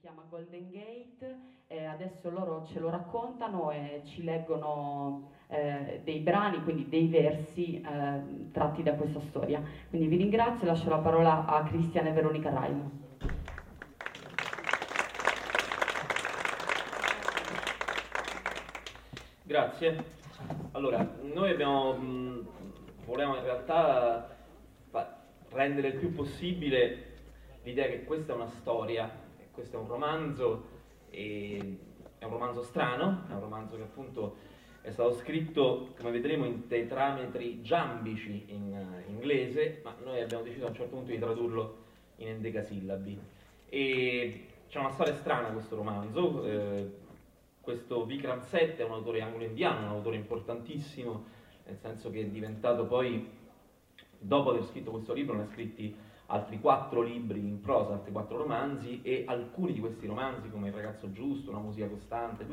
chiama Golden Gate e adesso loro ce lo raccontano e ci leggono eh, dei brani, quindi dei versi eh, tratti da questa storia. Quindi vi ringrazio e lascio la parola a Cristiana e Veronica Raimo. Grazie. Allora, noi abbiamo, mh, volevamo in realtà rendere il più possibile l'idea che questa è una storia questo è un romanzo, e, è un romanzo strano, è un romanzo che appunto è stato scritto, come vedremo, in tetrametri giambici in uh, inglese, ma noi abbiamo deciso a un certo punto di tradurlo in endecasillabi. E c'è una storia strana questo romanzo, eh, questo Vikram Seth è un autore anglo-indiano, un autore importantissimo, nel senso che è diventato poi, dopo aver scritto questo libro, ne ha scritti altri quattro libri in prosa, altri quattro romanzi e alcuni di questi romanzi come Il ragazzo giusto, Una musica costante,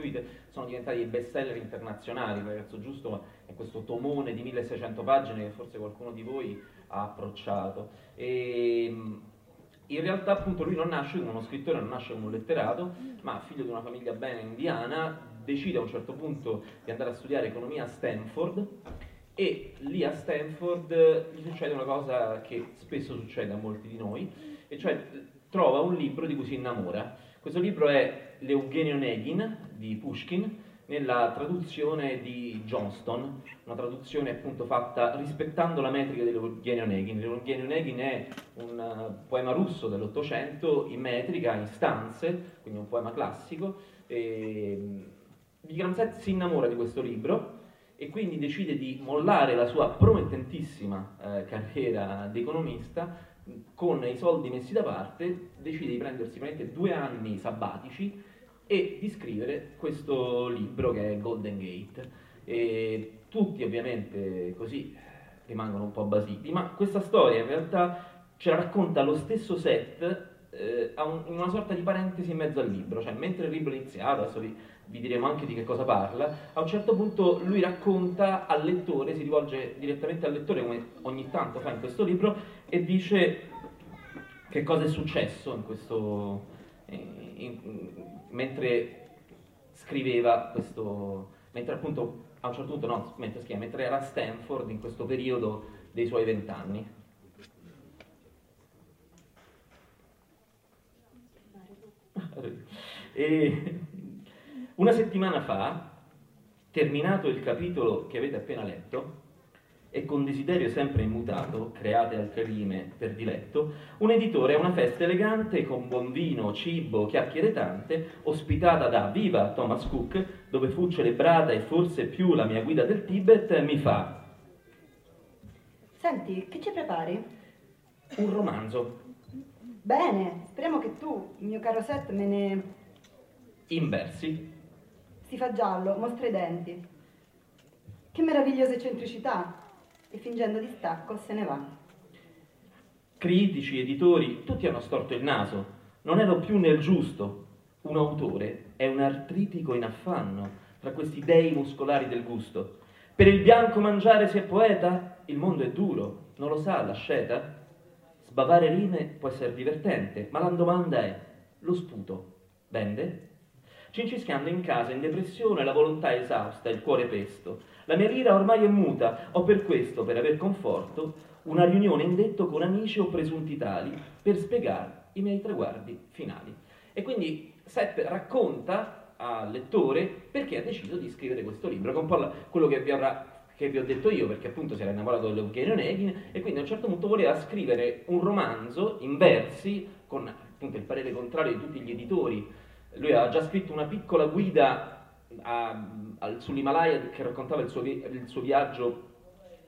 sono diventati best seller internazionali. Il ragazzo giusto è questo tomone di 1600 pagine che forse qualcuno di voi ha approcciato. E, in realtà appunto lui non nasce come uno scrittore, non nasce come un letterato, ma figlio di una famiglia bene indiana, decide a un certo punto di andare a studiare economia a Stanford e lì a Stanford gli succede una cosa che spesso succede a molti di noi, e cioè trova un libro di cui si innamora. Questo libro è L'Eugenio Negin di Pushkin, nella traduzione di Johnston, una traduzione appunto fatta rispettando la metrica dell'Eugenio Negin. L'Eugenio Negin è un uh, poema russo dell'Ottocento in metrica, in stanze, quindi un poema classico. E, Vikram Seth si innamora di questo libro e quindi decide di mollare la sua promettentissima eh, carriera di economista con i soldi messi da parte, decide di prendersi due anni sabbatici e di scrivere questo libro che è Golden Gate. E tutti ovviamente così rimangono un po' basiti, ma questa storia in realtà ce la racconta lo stesso set eh, in una sorta di parentesi in mezzo al libro, cioè mentre il libro è iniziato, adesso vi, vi diremo anche di che cosa parla, a un certo punto lui racconta al lettore, si rivolge direttamente al lettore come ogni tanto fa in questo libro e dice che cosa è successo in questo, in, in, mentre scriveva questo, mentre appunto a un certo punto, no, mentre, scrive, mentre era a Stanford in questo periodo dei suoi vent'anni. E una settimana fa, terminato il capitolo che avete appena letto, e con desiderio sempre immutato, create altre rime per diletto, un editore a una festa elegante con buon vino, cibo, chiacchiere tante, ospitata da Viva Thomas Cook, dove fu celebrata e forse più la mia guida del Tibet, mi fa. Senti, che ci prepari? Un romanzo. Bene, speriamo che tu, mio caro Seth, me ne... In versi si fa giallo, mostra i denti. Che meravigliosa eccentricità! E fingendo distacco se ne va. Critici, editori, tutti hanno storto il naso. Non ero più nel giusto. Un autore è un artritico in affanno tra questi dei muscolari del gusto. Per il bianco mangiare si è poeta? Il mondo è duro, non lo sa l'asceta? Sbavare rime può essere divertente, ma la domanda è: lo sputo vende? Cincischiando in casa, in depressione, la volontà esausta, il cuore pesto. La mia lira ormai è muta, ho per questo, per aver conforto, una riunione indetto con amici o presunti tali, per spiegare i miei traguardi finali. E quindi Sepp racconta al lettore perché ha deciso di scrivere questo libro, che è quello che vi, avrà, che vi ho detto io, perché appunto si era innamorato dell'Eugenio Negin e quindi a un certo punto voleva scrivere un romanzo in versi, con appunto il parere contrario di tutti gli editori lui aveva già scritto una piccola guida a, a, sull'Himalaya che raccontava il suo, il suo, viaggio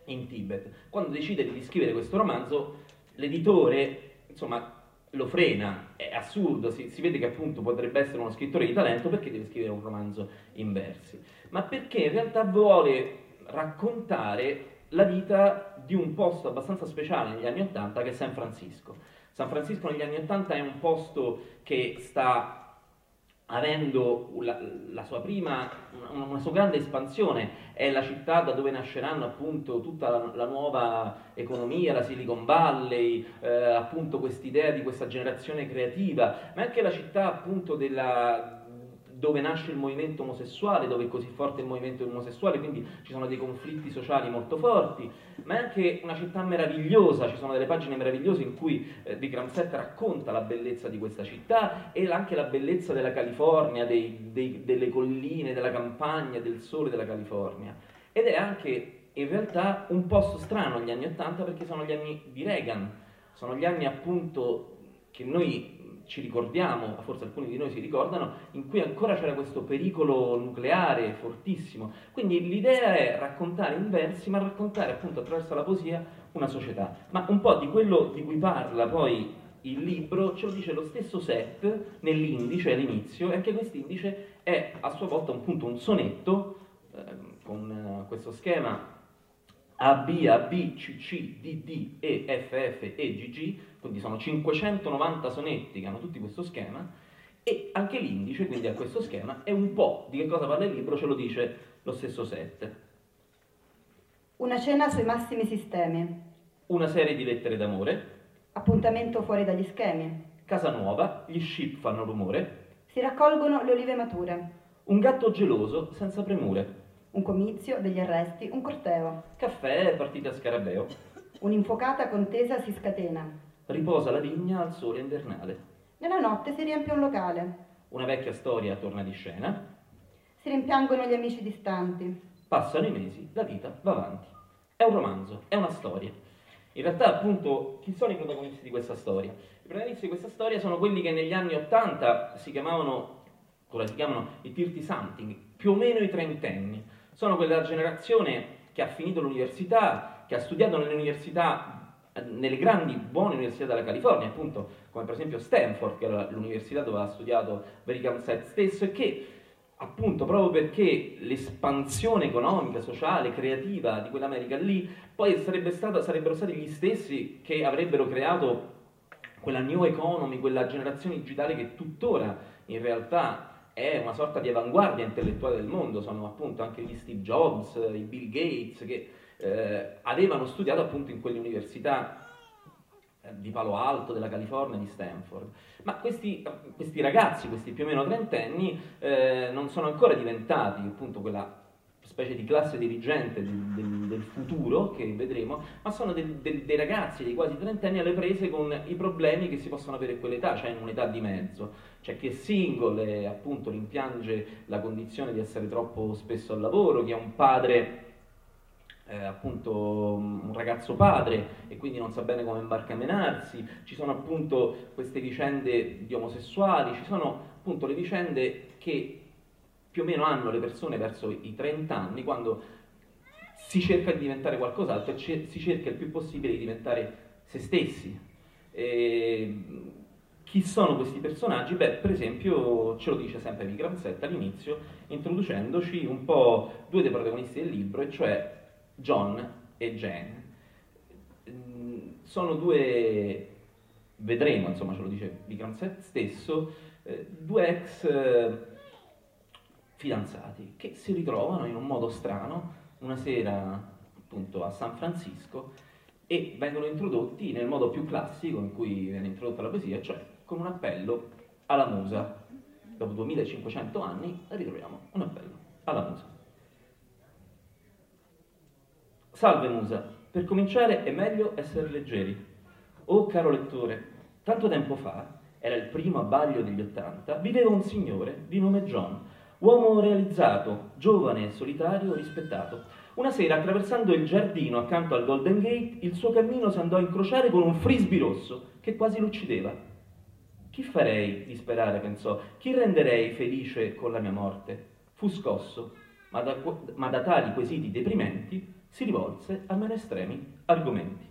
in Tibet. Quando decide di scrivere questo romanzo, l'editore, insomma, lo frena, è assurdo, si, si, vede che appunto potrebbe essere uno scrittore di talento perché deve scrivere un romanzo in versi, ma perché in realtà vuole raccontare la vita di un posto abbastanza speciale negli anni Ottanta che è San Francisco. San Francisco negli anni Ottanta è un posto che sta avendo la, la sua prima, una, una, sua grande espansione, è la città da dove nasceranno appunto tutta la, la nuova economia, la Silicon Valley, eh, appunto quest'idea di questa generazione creativa, ma è anche la città appunto della, dove nasce il movimento omosessuale, dove è così forte il movimento omosessuale, quindi ci sono dei conflitti sociali molto forti, ma è anche una città meravigliosa, ci sono delle pagine meravigliose in cui eh, Vikram Seth racconta la bellezza di questa città e anche la bellezza della California, dei, dei, delle colline, della campagna, del sole della California. Ed è anche in realtà un posto strano gli anni Ottanta perché sono gli anni di Reagan, sono gli anni appunto che noi ci ricordiamo, forse alcuni di noi si ricordano, in cui ancora c'era questo pericolo nucleare fortissimo. Quindi l'idea è raccontare in versi, ma raccontare appunto attraverso la poesia una società. Ma un po' di quello di cui parla poi il libro ce lo dice lo stesso Seth nell'indice all'inizio, e anche quest'indice è a sua volta un, punto, un sonetto eh, con eh, questo schema a, B, A, B, C, C, D, D, E, F, F, E, G, G, quindi sono 590 sonetti che hanno tutti questo schema, e anche l'indice, quindi a questo schema, è un po' di che cosa parla il libro, ce lo dice lo stesso set. Una cena sui massimi sistemi. Una serie di lettere d'amore. Appuntamento fuori dagli schemi. Casa nuova, gli ship fanno rumore. Si raccolgono le olive mature. Un gatto geloso senza premure. Un comizio, degli arresti, un corteo. Caffè e partita a scarabeo. Un'infocata contesa si scatena. Riposa la vigna al sole invernale. Nella notte si riempie un locale. Una vecchia storia torna di scena. Si rimpiangono gli amici distanti. Passano i mesi, la vita va avanti. È un romanzo, è una storia. In realtà, appunto, chi sono i protagonisti di questa storia? I protagonisti di questa storia sono quelli che negli anni Ottanta si chiamavano, ora si chiamano i Tirti Something, più o meno i trentenni sono quella generazione che ha finito l'università, che ha studiato nelle università, nelle grandi buone università della California, appunto come per esempio Stanford, che era l'università dove ha studiato American Set stesso, e che appunto proprio perché l'espansione economica, sociale, creativa di quell'America lì, poi sarebbe stata, sarebbero stati gli stessi che avrebbero creato quella new economy, quella generazione digitale che tuttora in realtà è una sorta di avanguardia intellettuale del mondo, sono appunto anche gli Steve Jobs, i Bill Gates, che eh, avevano studiato appunto in quelle università eh, di Palo Alto, della California, di Stanford. Ma questi, questi ragazzi, questi più o meno trentenni, eh, non sono ancora diventati appunto quella specie di classe dirigente del, del, del futuro che vedremo, ma sono del, dei ragazzi dei quasi trentenni alle prese con i problemi che si possono avere a quell'età, cioè in un'età di mezzo. C'è chi è single e appunto rimpiange la condizione di essere troppo spesso al lavoro, chi è un padre eh, appunto un ragazzo padre e quindi non sa bene come imbarcamenarsi, ci sono appunto queste vicende di omosessuali, ci sono appunto le vicende che più o meno hanno le persone verso i 30 anni quando si cerca di diventare qualcos'altro e si cerca il più possibile di diventare se stessi. E chi sono questi personaggi? Beh, per esempio, ce lo dice sempre Vikram Seth all'inizio, introducendoci un po' due dei protagonisti del libro, e cioè John e Jane. Sono due, vedremo, insomma, ce lo dice Vikram Seth stesso, eh, due ex fidanzati che si ritrovano in un modo strano una sera appunto a San Francisco e vengono introdotti nel modo più classico in cui viene introdotta la poesia, cioè con un appello alla musa. Dopo 2500 anni ritroviamo un appello alla musa. Salve musa, per cominciare è meglio essere leggeri. Oh caro lettore, tanto tempo fa, era il primo abbaglio degli Ottanta, viveva un signore di nome John, Uomo realizzato, giovane solitario, rispettato. Una sera, attraversando il giardino accanto al Golden Gate, il suo cammino si andò a incrociare con un frisbee rosso che quasi lo uccideva. Chi farei disperare, pensò, chi renderei felice con la mia morte? Fu scosso, ma da, ma da tali quesiti deprimenti si rivolse a meno estremi argomenti.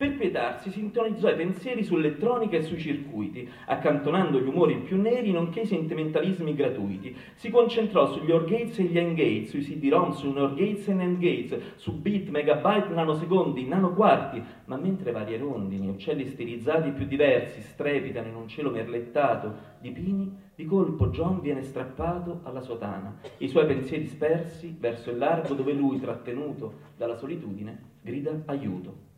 Per quietarsi sintonizzò i pensieri sull'elettronica e sui circuiti, accantonando gli umori più neri nonché i sentimentalismi gratuiti. Si concentrò sugli OR gates e gli N gates, sui CD-ROM, su NOR gates e NAND gates, su bit, megabyte, nanosecondi, nanoquarti, ma mentre varie rondini, uccelli stilizzati più diversi strepitano in un cielo merlettato di pini, di colpo John viene strappato alla sua tana, i suoi pensieri spersi verso il largo dove lui, trattenuto dalla solitudine, grida aiuto.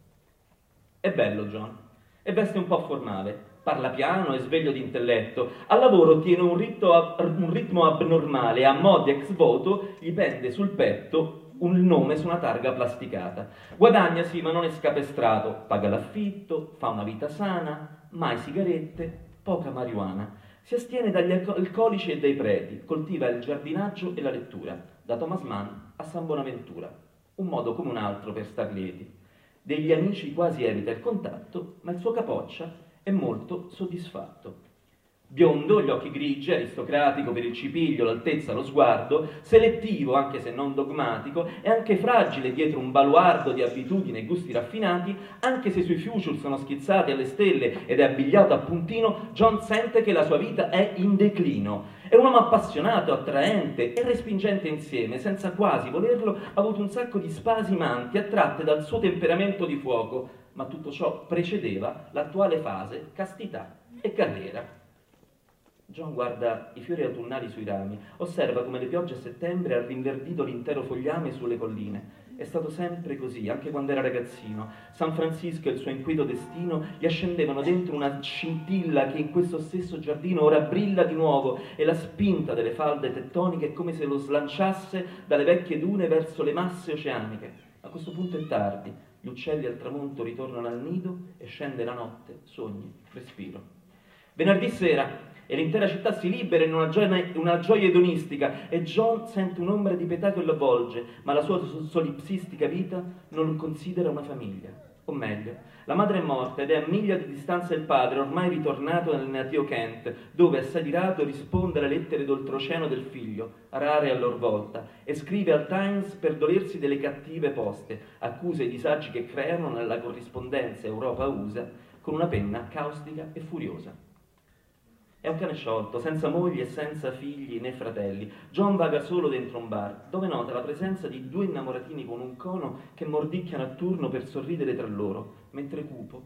È bello John, e veste un po' formale, parla piano e sveglio di intelletto, al lavoro tiene un, ritmo, un ritmo abnormale. A mod ex voto gli pende sul petto un nome su una targa plasticata. Guadagna sì, ma non è scapestrato, paga l'affitto, fa una vita sana, mai sigarette, poca marijuana. Si astiene dagli alcolici e dai preti, coltiva il giardinaggio e la lettura, da Thomas Mann a San Bonaventura. Un modo come un altro per star lieti degli amici quasi evita il contatto, ma il suo capoccia è molto soddisfatto. Biondo, gli occhi grigi, aristocratico per il cipiglio, l'altezza, lo sguardo, selettivo anche se non dogmatico, e anche fragile dietro un baluardo di abitudini e gusti raffinati, anche se i suoi future sono schizzati alle stelle ed è abbigliato a puntino, John sente che la sua vita è in declino. È un uomo appassionato, attraente e respingente insieme, senza quasi volerlo, ha avuto un sacco di spasimanti attratte dal suo temperamento di fuoco, ma tutto ciò precedeva l'attuale fase castità e carriera. John guarda i fiori autunnali sui rami, osserva come le piogge a settembre hanno rinverdito l'intero fogliame sulle colline. È stato sempre così, anche quando era ragazzino. San Francisco e il suo inquieto destino gli ascendevano dentro una scintilla che in questo stesso giardino ora brilla di nuovo e la spinta delle falde tettoniche è come se lo slanciasse dalle vecchie dune verso le masse oceaniche. A questo punto è tardi, gli uccelli al tramonto ritornano al nido e scende la notte, sogni, respiro. Venerdì sera, e l'intera città si libera in una gioia, una gioia edonistica e John sente un'ombra di pietà che lo avvolge, ma la sua solipsistica vita non considera una famiglia. O meglio, la madre è morta ed è a miglia di distanza il padre, ormai ritornato nel natio Kent, dove assai dirato risponde alle lettere d'oltreoceano del figlio, rare a loro volta, e scrive al Times per dolersi delle cattive poste, accuse i disagi che creano nella corrispondenza Europa-USA con una penna caustica e furiosa. È un cane sciolto, senza moglie senza figli né fratelli. John vaga solo dentro un bar, dove nota la presenza di due innamoratini con un cono che mordicchiano a turno per sorridere tra loro, mentre cupo,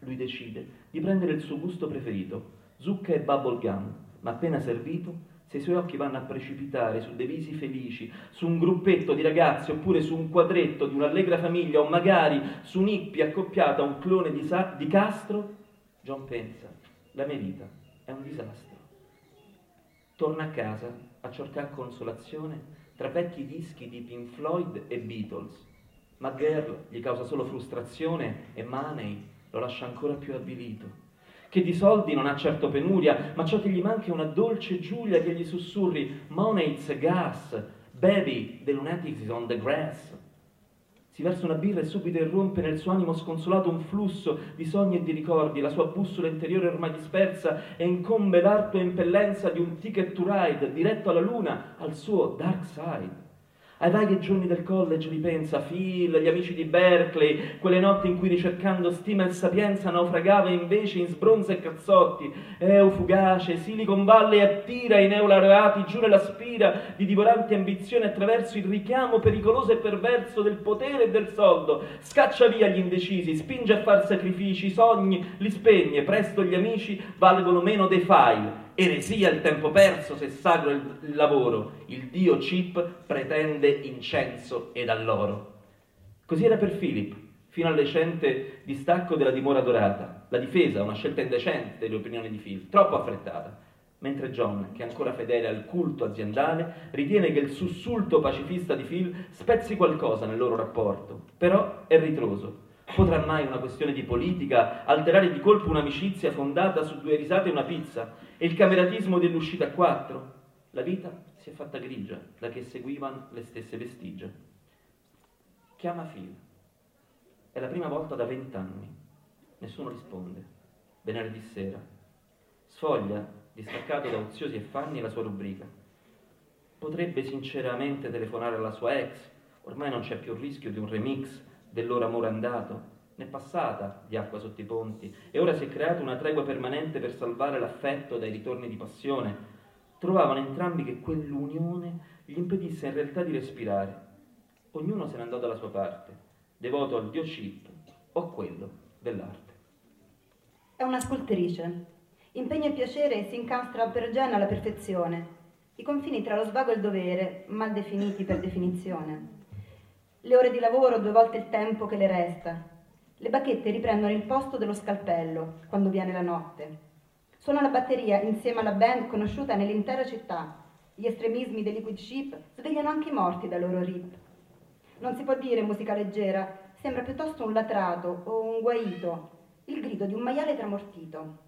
lui decide di prendere il suo gusto preferito, zucca e bubble gum, ma appena servito, se i suoi occhi vanno a precipitare su dei visi felici, su un gruppetto di ragazzi oppure su un quadretto di un'allegra famiglia o magari su un hippie accoppiato a un clone di, Sa- di Castro, John pensa, la mia vita è un disastro. Torna a casa a cercare consolazione tra vecchi dischi di Pink Floyd e Beatles, ma Girl gli causa solo frustrazione e Money lo lascia ancora più avvilito. Che di soldi non ha certo penuria, ma ciò che gli manca è una dolce Giulia che gli sussurri Money's gas, baby, the lunatics on the grass. Si versa una birra e subito irrompe nel suo animo sconsolato un flusso di sogni e di ricordi, la sua bussola interiore ormai dispersa e incombe l'arto impellenza di un ticket to ride diretto alla luna, al suo dark side. Ai vaghi giorni del college ripensa, Phil, gli amici di Berkeley, quelle notti in cui ricercando stima e sapienza naufragava invece in sbronze e cazzotti. Eu fugace, Silicon Valley attira i neolaureati giù nella spira di divoranti ambizioni attraverso il richiamo pericoloso e perverso del potere e del soldo. Scaccia via gli indecisi, spinge a far sacrifici, sogni li spegne, presto gli amici valgono meno dei file eresia il tempo perso se sacro il lavoro, il dio Chip pretende incenso ed alloro. Così era per Philip, fino al recente distacco della dimora dorata, la difesa, una scelta indecente delle opinioni di Phil, troppo affrettata, mentre John, che è ancora fedele al culto aziendale, ritiene che il sussulto pacifista di Phil spezzi qualcosa nel loro rapporto, però è ritroso. Potrà mai una questione di politica alterare di colpo un'amicizia fondata su due risate e una pizza? E il cameratismo dell'uscita a quattro? La vita si è fatta grigia da che seguivano le stesse vestigia. Chiama Phil. È la prima volta da vent'anni. Nessuno risponde. Venerdì sera. Sfoglia, distaccato da oziosi affanni, la sua rubrica. Potrebbe sinceramente telefonare alla sua ex. Ormai non c'è più il rischio di un remix del loro amore andato n'è passata di acqua sotto i ponti e ora si è creata una tregua permanente per salvare l'affetto dai ritorni di passione. Trovavano entrambi che quell'unione gli impedisse in realtà di respirare. Ognuno se ne andò dalla sua parte, devoto al dio Chip o quello dell'arte. È una scultrice. Impegno e piacere si incastra per Jen alla perfezione. I confini tra lo svago e il dovere, mal definiti per definizione. Le ore di lavoro, due volte il tempo che le resta. Le bacchette riprendono il posto dello scalpello quando viene la notte. Suona la batteria insieme alla band conosciuta nell'intera città. Gli estremismi dei liquid ship svegliano anche i morti dai loro rip. Non si può dire musica leggera, sembra piuttosto un latrato o un guaito, il grido di un maiale tramortito.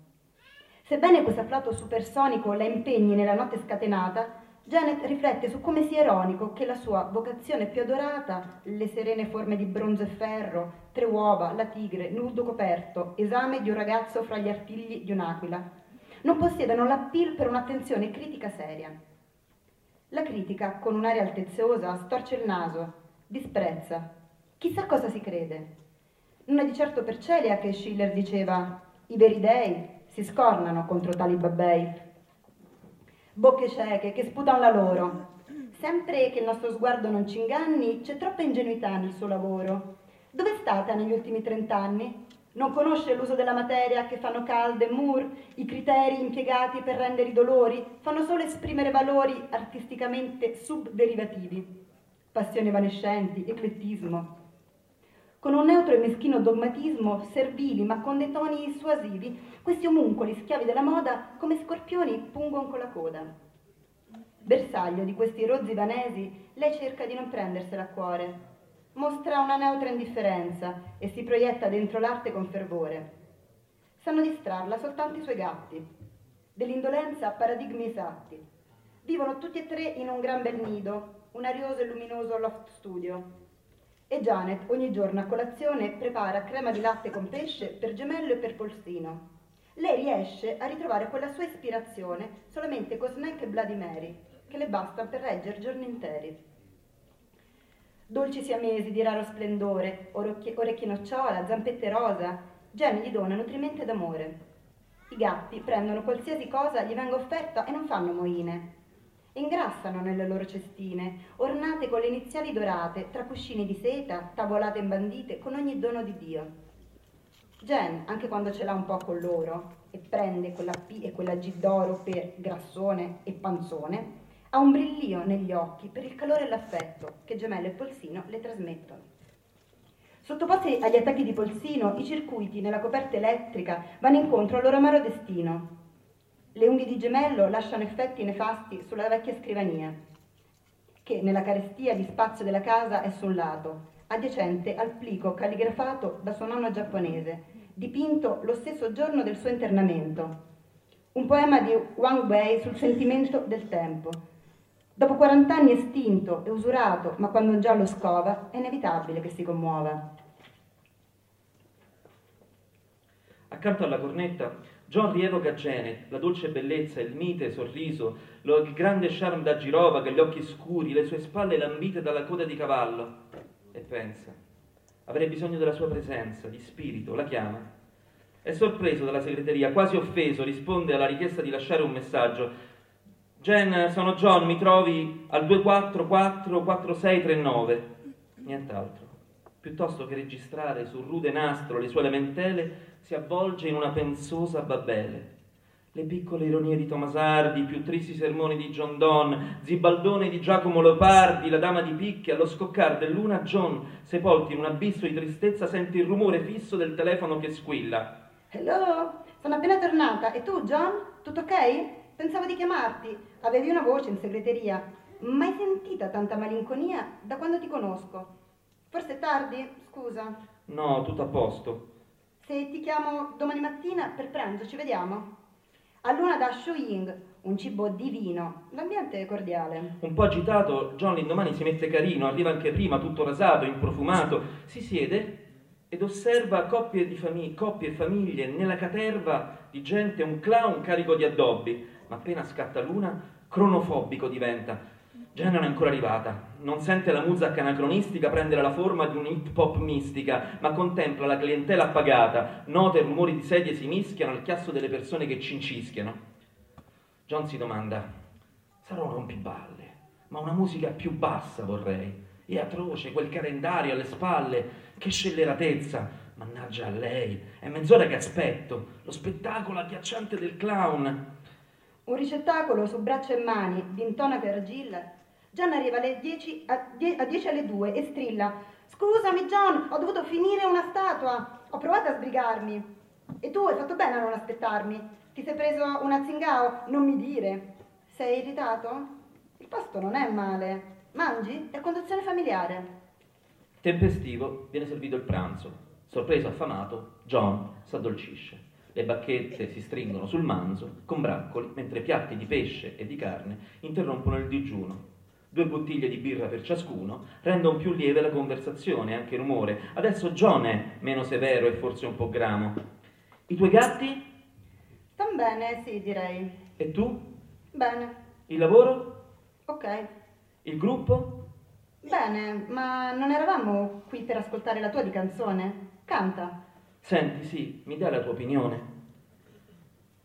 Sebbene questo afflato supersonico la impegni nella notte scatenata, Janet riflette su come sia ironico che la sua vocazione più adorata, le serene forme di bronzo e ferro, tre uova, la tigre, nudo coperto, esame di un ragazzo fra gli artigli di un'aquila, non possiedano l'appeal per un'attenzione critica seria. La critica, con un'aria altezzosa, storce il naso, disprezza. Chissà cosa si crede. Non è di certo per Celia che Schiller diceva i veri dei si scornano contro tali babbei. Bocche cieche che sputano la loro. Sempre che il nostro sguardo non ci inganni, c'è troppa ingenuità nel suo lavoro. Dove è stata negli ultimi trent'anni? Non conosce l'uso della materia che fanno Calde e Moore, i criteri impiegati per rendere i dolori, fanno solo esprimere valori artisticamente subderivativi passioni evanescenti, eclettismo. Con un neutro e meschino dogmatismo, servili ma con dei toni suasivi, questi omuncoli, schiavi della moda, come scorpioni, pungono con la coda. Bersaglio di questi rozzi vanesi, lei cerca di non prendersela a cuore. Mostra una neutra indifferenza e si proietta dentro l'arte con fervore. Sanno distrarla soltanto i suoi gatti. Dell'indolenza paradigmi esatti. Vivono tutti e tre in un gran bel nido, un arioso e luminoso loft studio. E Janet ogni giorno a colazione prepara crema di latte con pesce per gemello e per polsino. Lei riesce a ritrovare quella sua ispirazione solamente con snack e Bloody Mary, che le basta per reggere giorni interi. Dolci siamesi di raro splendore, orecchie, orecchie nocciola, zampette rosa, Jenny gli dona nutrimento d'amore. I gatti prendono qualsiasi cosa gli venga offerta e non fanno moine ingrassano nelle loro cestine, ornate con le iniziali dorate, tra cuscini di seta, tavolate imbandite, con ogni dono di Dio. Jen, anche quando ce l'ha un po' con loro, e prende quella P e quella G d'oro per grassone e panzone, ha un brillio negli occhi per il calore e l'affetto che gemello e polsino le trasmettono. Sottoposti agli attacchi di polsino, i circuiti nella coperta elettrica vanno incontro al loro amaro destino, le unghie di gemello lasciano effetti nefasti sulla vecchia scrivania, che nella carestia di spazio della casa è sul lato, adiacente al plico calligrafato da suo nonno giapponese, dipinto lo stesso giorno del suo internamento. Un poema di Wang Wei sul sentimento del tempo. Dopo 40 anni estinto e usurato, ma quando già lo scova, è inevitabile che si commuova. Accanto alla cornetta John rievoca Janet, la dolce bellezza, il mite sorriso, lo, il grande charme da girovaga, gli occhi scuri, le sue spalle lambite dalla coda di cavallo. E pensa, avrei bisogno della sua presenza, di spirito, la chiama. È sorpreso dalla segreteria, quasi offeso, risponde alla richiesta di lasciare un messaggio. Jen, sono John, mi trovi al 2444639. Nient'altro. Piuttosto che registrare sul rude nastro le sue lamentele, si avvolge in una pensosa Babele. Le piccole ironie di Tomasardi, i più tristi sermoni di John Donne, Zibaldone di Giacomo Leopardi, la dama di picche, allo scoccar del luna John, sepolto in un abisso di tristezza, sente il rumore fisso del telefono che squilla. Hello, sono appena tornata. E tu, John? Tutto ok? Pensavo di chiamarti. Avevi una voce in segreteria. Mai sentita tanta malinconia da quando ti conosco. Forse è tardi? Scusa. No, tutto a posto. Se ti chiamo domani mattina per pranzo, ci vediamo? A luna da Ying, un cibo divino, l'ambiente è cordiale. Un po' agitato, John l'indomani si mette carino, arriva anche prima, tutto rasato, improfumato, si siede ed osserva coppie, famig- coppie e famiglie nella caterva di gente, un clown carico di addobbi, ma appena scatta l'una, cronofobico diventa. Jen non è ancora arrivata, non sente la muzzacca anacronistica prendere la forma di un hip hop mistica, ma contempla la clientela appagata, note rumori di sedie si mischiano al chiasso delle persone che cincischiano. John si domanda, sarà un rompiballe, ma una musica più bassa vorrei. È atroce, quel calendario alle spalle, che scelleratezza. Mannaggia a lei, è mezz'ora che aspetto, lo spettacolo agghiacciante del clown. Un ricettacolo su braccia e mani, di intonaca argilla, John arriva alle 10, a, 10 alle 2 e strilla Scusami John, ho dovuto finire una statua. Ho provato a sbrigarmi. E tu hai fatto bene a non aspettarmi. Ti sei preso una zingao? Non mi dire. Sei irritato? Il posto non è male. Mangi? È conduzione familiare. Tempestivo viene servito il pranzo. Sorpreso, affamato, John s'addolcisce. Le bacchette si stringono sul manzo con braccoli, mentre piatti di pesce e di carne interrompono il digiuno due bottiglie di birra per ciascuno, rendono più lieve la conversazione, anche il rumore. Adesso John è meno severo e forse un po' gramo. I tuoi gatti? Stanno bene, sì, direi. E tu? Bene. Il lavoro? Ok. Il gruppo? Bene, ma non eravamo qui per ascoltare la tua di canzone? Canta. Senti, sì, mi dai la tua opinione?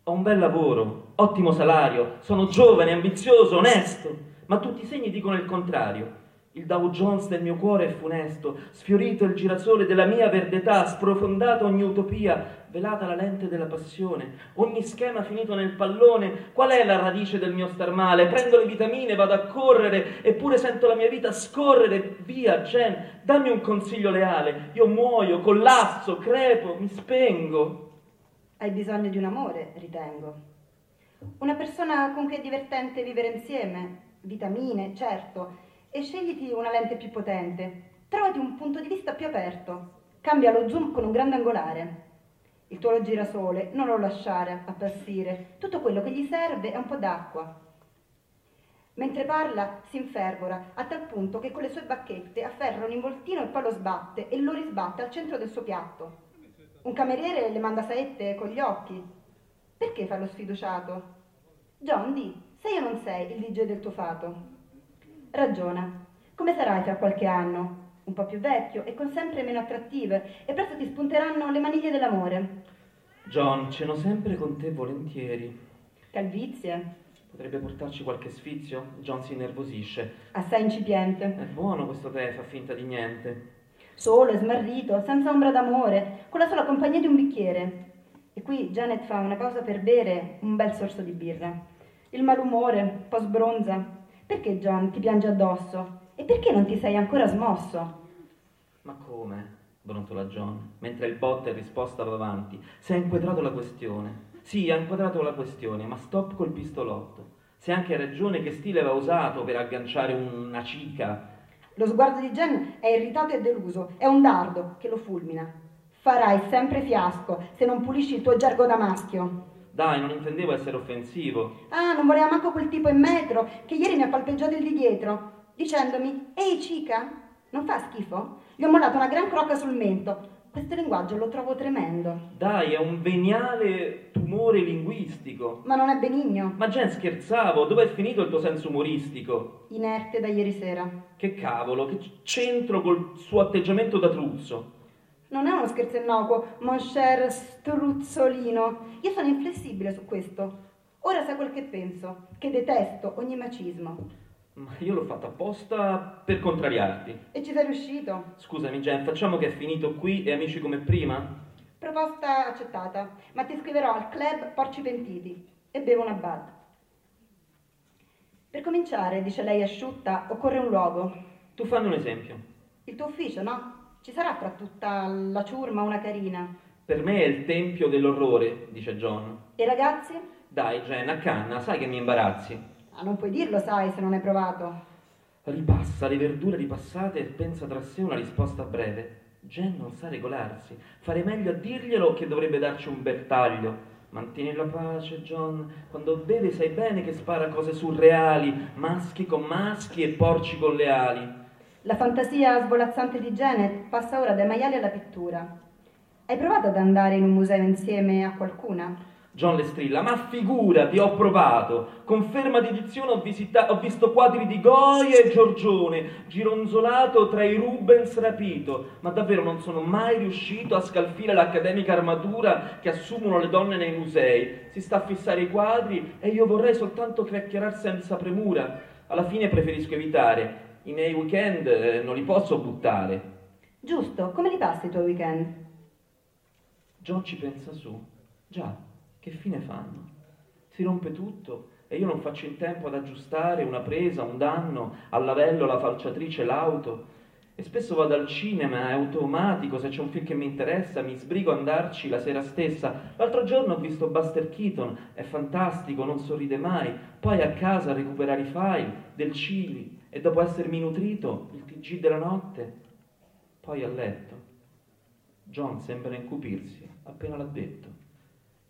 Ho un bel lavoro, ottimo salario, sono giovane, ambizioso, onesto ma tutti i segni dicono il contrario. Il Dow Jones del mio cuore è funesto, sfiorito il girasole della mia verdetà, sprofondata ogni utopia, velata la lente della passione, ogni schema finito nel pallone. Qual è la radice del mio star male? Prendo le vitamine, vado a correre, eppure sento la mia vita scorrere. Via, Jen, dammi un consiglio leale. Io muoio, collasso, crepo, mi spengo. Hai bisogno di un amore, ritengo. Una persona con cui è divertente vivere insieme, vitamine, certo, e scegliti una lente più potente. Trovati un punto di vista più aperto. Cambia lo zoom con un grande angolare. Il tuo girasole non lo lasciare appassire. Tutto quello che gli serve è un po' d'acqua. Mentre parla si infervora a tal punto che con le sue bacchette afferra un involtino e poi lo sbatte e lo risbatte al centro del suo piatto. Un cameriere le manda saette con gli occhi. Perché fa lo sfiduciato? John, di, sei o non sei il DJ del tuo fato? Ragiona. Come sarai tra qualche anno? Un po' più vecchio e con sempre meno attrattive e presto ti spunteranno le maniglie dell'amore. John, ceno sempre con te volentieri. Calvizie. Potrebbe portarci qualche sfizio? John si innervosisce. Assai incipiente. È buono questo tè, fa finta di niente. Solo e smarrito, senza ombra d'amore, con la sola compagnia di un bicchiere. E qui Janet fa una pausa per bere un bel sorso di birra. Il malumore, un po' sbronza. Perché John ti piange addosso? E perché non ti sei ancora smosso? Ma come? brontola John, mentre il botte risposta va avanti. Se ha inquadrato la questione. Sì, ha inquadrato la questione, ma stop col pistolotto. Se anche ha ragione che stile aveva usato per agganciare una cica. Lo sguardo di Jen è irritato e deluso, è un dardo che lo fulmina. Farai sempre fiasco se non pulisci il tuo gergo da maschio. Dai, non intendevo essere offensivo. Ah, non voleva manco quel tipo in metro che ieri mi ha palpeggiato il di dietro, dicendomi: Ehi, cica, non fa schifo? Gli ho mollato una gran crocca sul mento. Questo linguaggio lo trovo tremendo. Dai, è un veniale tumore linguistico. Ma non è benigno. Ma Jen, scherzavo, dove è finito il tuo senso umoristico? Inerte da ieri sera. Che cavolo, che c'entro col suo atteggiamento da truzzo? Non è uno scherzo innocuo, mon cher struzzolino. Io sono inflessibile su questo. Ora sai quel che penso, che detesto ogni macismo. Ma io l'ho fatto apposta per contrariarti. E ci sei riuscito? Scusami, Jen, facciamo che è finito qui e amici come prima? Proposta accettata, ma ti scriverò al club Porci Pentiti e bevo una bad. Per cominciare, dice lei asciutta, occorre un luogo. Tu fammi un esempio. Il tuo ufficio, no? Ci sarà fra tutta la ciurma una carina. Per me è il tempio dell'orrore, dice John. E ragazzi? Dai, Jen, a canna, sai che mi imbarazzi. Ah, non puoi dirlo, sai, se non hai provato. Ripassa le verdure ripassate e pensa tra sé una risposta breve. Jen non sa regolarsi. Fare meglio a dirglielo che dovrebbe darci un bertaglio. Mantieni la pace, John. Quando beve sai bene che spara cose surreali, maschi con maschi e porci con le ali. La fantasia svolazzante di Janet passa ora dai maiali alla pittura. Hai provato ad andare in un museo insieme a qualcuna? John le strilla, ma figurati, ho provato. Conferma di edizione ho, visita- ho visto quadri di Goya e Giorgione, gironzolato tra i Rubens rapito, ma davvero non sono mai riuscito a scalfire l'accademica armatura che assumono le donne nei musei. Si sta a fissare i quadri e io vorrei soltanto chiacchierare senza premura. Alla fine preferisco evitare. I miei weekend eh, non li posso buttare. Giusto, come li passi i tuoi weekend? John ci pensa su. Già, che fine fanno? Si rompe tutto e io non faccio in tempo ad aggiustare una presa, un danno, al lavello, la falciatrice, l'auto. E spesso vado al cinema, è automatico, se c'è un film che mi interessa, mi sbrigo a andarci la sera stessa. L'altro giorno ho visto Buster Keaton, è fantastico, non sorride mai. Poi a casa a recuperare i file del Cili e dopo essermi nutrito, il TG della notte. Poi a letto. John sembra incupirsi, appena l'ha detto.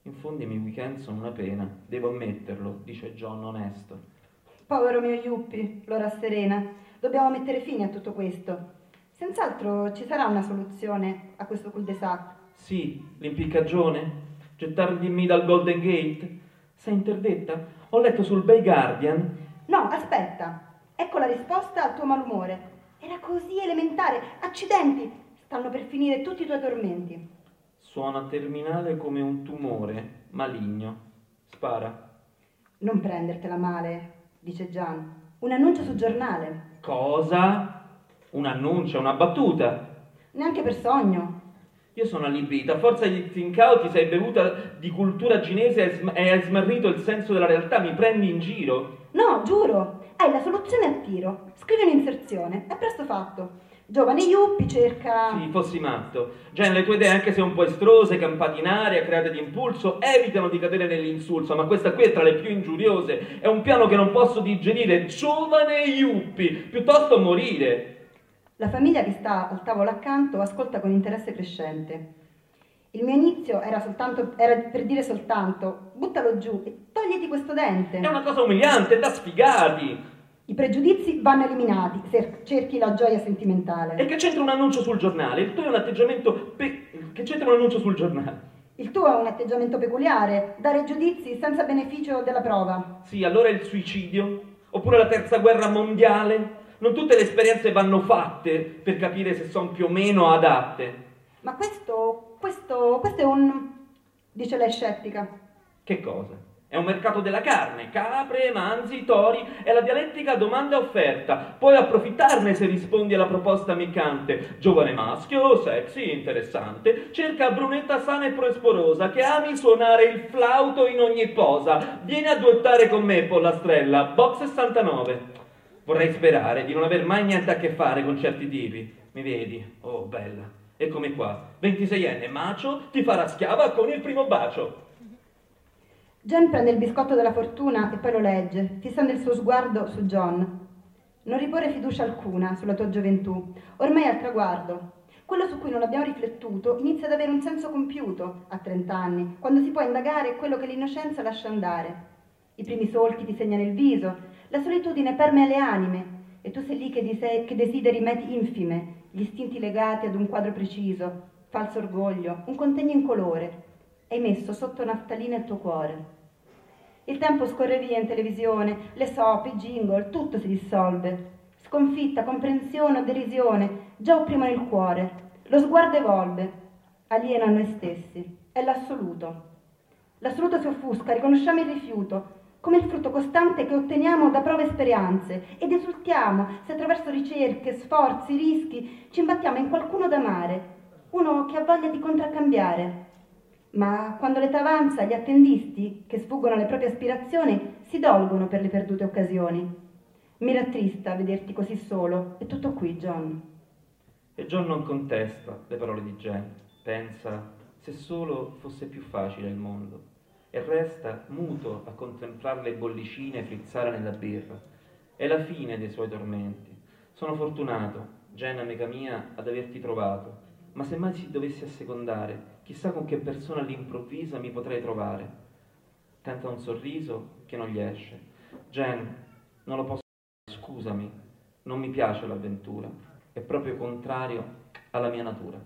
In fondo i miei weekend sono una pena, devo ammetterlo, dice John onesto. Povero mio Yuppie, lo rasserena. Dobbiamo mettere fine a tutto questo. Senz'altro ci sarà una soluzione a questo cul-de-sac. Sì, l'impiccagione? Gettarmi dal Golden Gate? Sei interdetta? Ho letto sul Bay Guardian. No, aspetta. Ecco la risposta al tuo malumore. Era così elementare. Accidenti! Stanno per finire tutti i tuoi tormenti. Suona terminale come un tumore maligno. Spara. Non prendertela male, dice Gian. Un annuncio sul giornale. Cosa? Un annuncio, una battuta. Neanche per sogno. Io sono allibita. Forza di zincao ti sei bevuta di cultura cinese e hai smarrito il senso della realtà. Mi prendi in giro? No, giuro. Hai la soluzione a tiro. Scrivi un'inserzione. È presto fatto. Giovane Yuppi cerca... Sì, fossi matto. Gen, le tue idee, anche se un po' estrose, campate in aria, create di impulso, evitano di cadere nell'insulso, ma questa qui è tra le più ingiuriose. È un piano che non posso digerire. Giovane Yuppi, piuttosto morire. La famiglia che sta al tavolo accanto ascolta con interesse crescente. Il mio inizio era, soltanto, era per dire soltanto buttalo giù e togliti questo dente. È una cosa umiliante, è da sfigati. I pregiudizi vanno eliminati se cerchi la gioia sentimentale. E che c'entra un annuncio sul giornale? Il tuo è un atteggiamento... Pe... che c'entra un annuncio sul giornale? Il tuo è un atteggiamento peculiare, dare giudizi senza beneficio della prova. Sì, allora il suicidio? Oppure la terza guerra mondiale? Non tutte le esperienze vanno fatte per capire se sono più o meno adatte. Ma questo, questo, questo è un... dice lei scettica. Che cosa? È un mercato della carne, capre, manzi, tori, è la dialettica domanda-offerta. Puoi approfittarne se rispondi alla proposta miccante. Giovane maschio, sexy, interessante, cerca brunetta sana e proesporosa che ami suonare il flauto in ogni posa. Vieni a duettare con me, pollastrella, box 69. Vorrei sperare di non aver mai niente a che fare con certi tipi. Mi vedi? Oh, bella. Eccomi qua, 26enne, macio, ti farà schiava con il primo bacio. Jen prende il biscotto della fortuna e poi lo legge, fissando il suo sguardo su John. Non riporre fiducia alcuna sulla tua gioventù, ormai al traguardo. Quello su cui non abbiamo riflettuto inizia ad avere un senso compiuto a 30 anni, quando si può indagare quello che l'innocenza lascia andare. I primi solchi ti segnano il viso, la solitudine permea le anime e tu sei lì che, dise- che desideri meti infime, gli istinti legati ad un quadro preciso, falso orgoglio, un contegno in colore. Hai messo sotto naftalina il tuo cuore. Il tempo scorre via in televisione, le soap, i jingle, tutto si dissolve. Sconfitta, comprensione o derisione già opprimono il cuore. Lo sguardo evolve, aliena a noi stessi. È l'assoluto. L'assoluto si offusca, riconosciamo il rifiuto, come il frutto costante che otteniamo da prove e speranze, ed esultiamo se attraverso ricerche, sforzi, rischi ci imbattiamo in qualcuno da amare, uno che ha voglia di contraccambiare, ma quando l'età avanza, gli attendisti, che sfuggono alle proprie aspirazioni, si dolgono per le perdute occasioni. Mi rattrista vederti così solo. È tutto qui, John. E John non contesta le parole di Jen. Pensa, se solo fosse più facile il mondo. E resta muto a contemplare le bollicine frizzare nella birra. È la fine dei suoi tormenti. Sono fortunato, Jen, amica mia, ad averti trovato. Ma se mai si dovessi assecondare, Chissà con che persona all'improvviso mi potrei trovare. Tenta un sorriso che non gli esce. Jen, non lo posso fare, scusami, non mi piace l'avventura, è proprio contrario alla mia natura.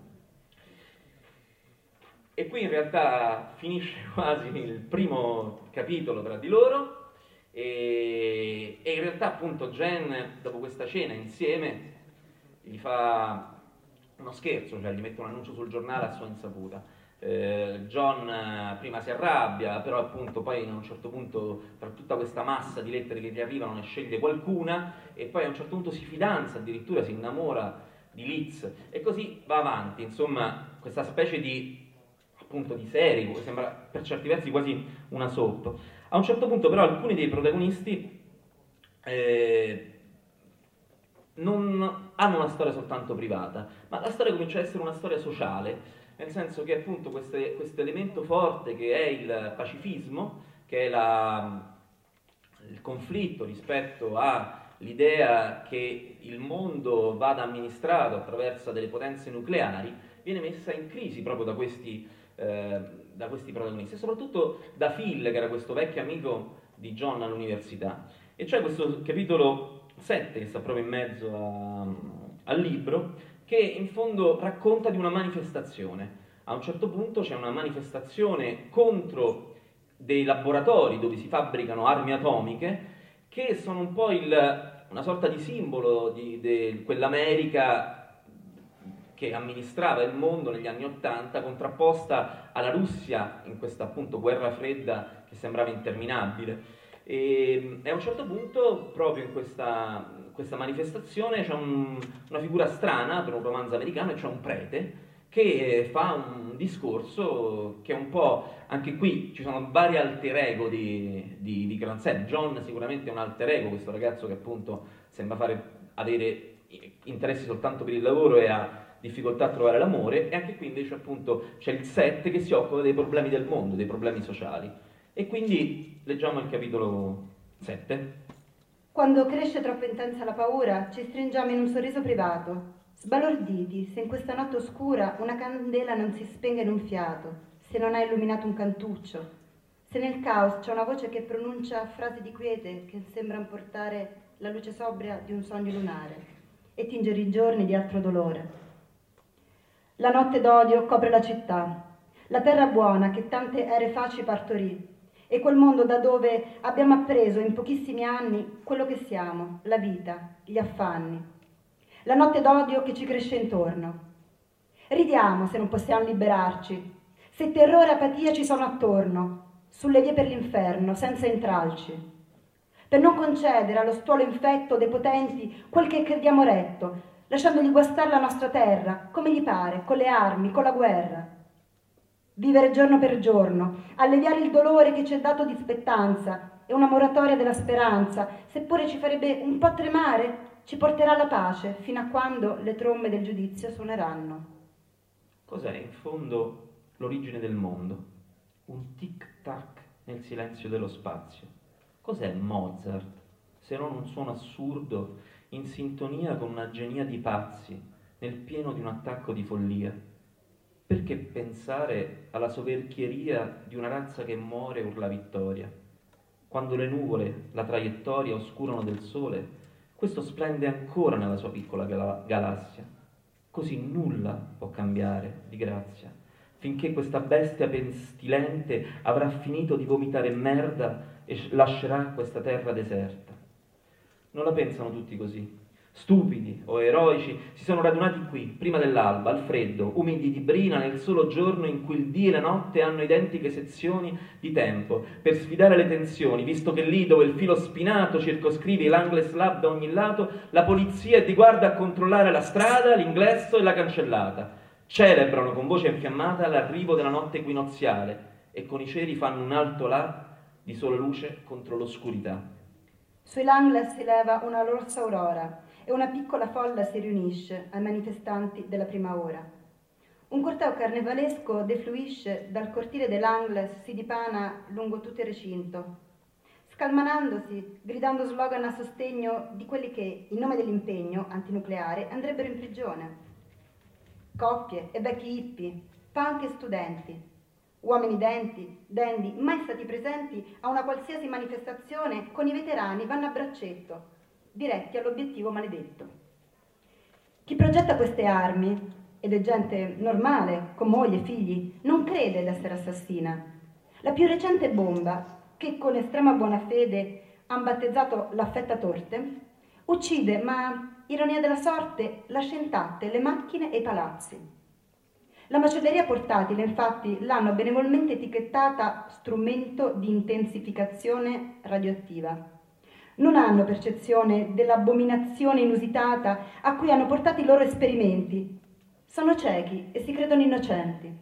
E qui in realtà finisce quasi il primo capitolo tra di loro. E, e in realtà appunto Jen dopo questa cena insieme gli fa uno scherzo, cioè gli mette un annuncio sul giornale a sua insaputa. Eh, John eh, prima si arrabbia, però appunto poi a un certo punto tra tutta questa massa di lettere che gli arrivano ne sceglie qualcuna e poi a un certo punto si fidanza, addirittura si innamora di Liz. E così va avanti, insomma questa specie di appunto di serie, sembra per certi versi quasi una soap. A un certo punto però alcuni dei protagonisti eh, non hanno una storia soltanto privata, ma la storia comincia a essere una storia sociale, nel senso che appunto questo elemento forte che è il pacifismo, che è la, il conflitto rispetto all'idea che il mondo vada amministrato attraverso delle potenze nucleari, viene messa in crisi proprio da questi eh, da questi protagonisti e soprattutto da Phil, che era questo vecchio amico di John all'università. E c'è questo capitolo 7 che sta proprio in mezzo a, al libro, che in fondo racconta di una manifestazione. A un certo punto c'è una manifestazione contro dei laboratori dove si fabbricano armi atomiche, che sono un po' il, una sorta di simbolo di, di quell'America che amministrava il mondo negli anni Ottanta, contrapposta alla Russia in questa appunto guerra fredda che sembrava interminabile. E, e a un certo punto, proprio in questa, questa manifestazione, c'è un, una figura strana per un romanzo americano, e c'è un prete che fa un discorso che è un po', anche qui ci sono vari alter ego di, di, di Granzel. John sicuramente è un alter ego, questo ragazzo che appunto sembra fare, avere interessi soltanto per il lavoro e ha difficoltà a trovare l'amore e anche qui invece appunto c'è il 7 che si occupa dei problemi del mondo, dei problemi sociali. E quindi leggiamo il capitolo 7. Quando cresce troppo intensa la paura, ci stringiamo in un sorriso privato, sbalorditi se in questa notte oscura una candela non si spenga in un fiato, se non ha illuminato un cantuccio, se nel caos c'è una voce che pronuncia frasi di quiete che sembrano portare la luce sobria di un sogno lunare e tingere i giorni di altro dolore. La notte d'odio copre la città, la terra buona che tante ere facili partorì, e quel mondo da dove abbiamo appreso in pochissimi anni quello che siamo, la vita, gli affanni. La notte d'odio che ci cresce intorno. Ridiamo se non possiamo liberarci, se terrore e apatia ci sono attorno, sulle vie per l'inferno, senza intralci. Per non concedere allo stuolo infetto dei potenti quel che crediamo retto, lasciandogli guastare la nostra terra, come gli pare, con le armi, con la guerra. Vivere giorno per giorno, alleviare il dolore che ci è dato di spettanza e una moratoria della speranza, seppure ci farebbe un po' tremare, ci porterà alla pace fino a quando le trombe del giudizio suoneranno. Cos'è in fondo l'origine del mondo? Un tic-tac nel silenzio dello spazio. Cos'è Mozart se non un suono assurdo in sintonia con una genia di pazzi, nel pieno di un attacco di follia. Perché pensare alla soverchieria di una razza che muore urla vittoria? Quando le nuvole, la traiettoria oscurano del sole, questo splende ancora nella sua piccola gal- galassia. Così nulla può cambiare, di grazia, finché questa bestia pestilente avrà finito di vomitare merda e lascerà questa terra deserta. Non la pensano tutti così. Stupidi o eroici si sono radunati qui, prima dell'alba, al freddo, umidi di brina, nel solo giorno in cui il dì e la notte hanno identiche sezioni di tempo, per sfidare le tensioni, visto che lì dove il filo spinato circoscrive l'Angles Lab da ogni lato, la polizia è di guardia a controllare la strada, l'ingresso e la cancellata. Celebrano con voce infiammata l'arrivo della notte equinoziale e con i cieli fanno un alto là di sola luce contro l'oscurità. Sui Langles si leva una rossa aurora e una piccola folla si riunisce ai manifestanti della prima ora. Un corteo carnevalesco defluisce dal cortile dei Langles, si dipana lungo tutto il recinto, scalmanandosi, gridando slogan a sostegno di quelli che, in nome dell'impegno antinucleare, andrebbero in prigione. Coppie e vecchi hippie, punk e studenti, Uomini denti, dendi, mai stati presenti a una qualsiasi manifestazione con i veterani vanno a braccetto, diretti all'obiettivo maledetto. Chi progetta queste armi ed è gente normale, con moglie e figli, non crede d'essere assassina. La più recente bomba, che con estrema buona fede hanno battezzato l'affetta torte, uccide, ma ironia della sorte, lascia intatte le macchine e i palazzi. La macelleria portatile, infatti, l'hanno benevolmente etichettata strumento di intensificazione radioattiva. Non hanno percezione dell'abominazione inusitata a cui hanno portato i loro esperimenti. Sono ciechi e si credono innocenti.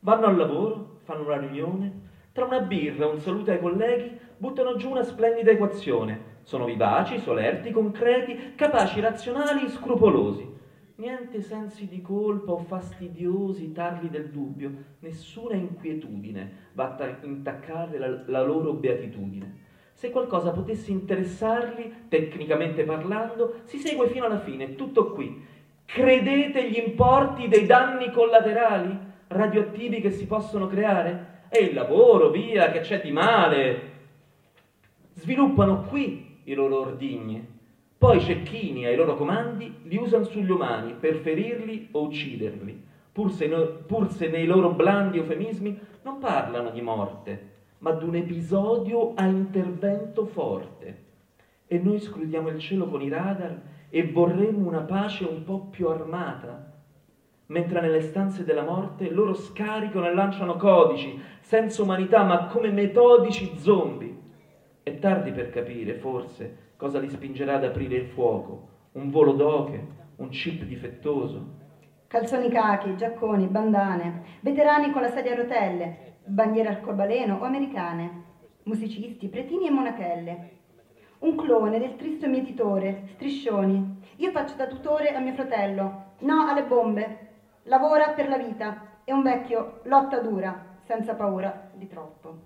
Vanno al lavoro, fanno una riunione, tra una birra, un saluto ai colleghi, buttano giù una splendida equazione. Sono vivaci, solerti, concreti, capaci, razionali, scrupolosi. Niente sensi di colpa o fastidiosi tarli del dubbio, nessuna inquietudine va a intaccare la, la loro beatitudine. Se qualcosa potesse interessarli, tecnicamente parlando, si segue fino alla fine, tutto qui. Credete gli importi dei danni collaterali radioattivi che si possono creare? E il lavoro, via, che c'è di male. Sviluppano qui i loro ordigni, poi cecchini ai loro comandi li usano sugli umani per ferirli o ucciderli, pur se, no, pur se nei loro blandi eufemismi non parlano di morte, ma di un episodio a intervento forte. E noi scrudiamo il cielo con i radar e vorremmo una pace un po' più armata, mentre nelle stanze della morte loro scaricano e lanciano codici, senza umanità, ma come metodici zombie. È tardi per capire, forse, cosa li spingerà ad aprire il fuoco? Un volo d'oche? Un chip difettoso? Calzoni cachi, giacconi, bandane, veterani con la sedia a rotelle, bandiere arcobaleno o americane, musicisti, pretini e monachelle. Un clone del tristo mietitore, striscioni. Io faccio da tutore a mio fratello. No alle bombe. Lavora per la vita. E un vecchio lotta dura, senza paura di troppo.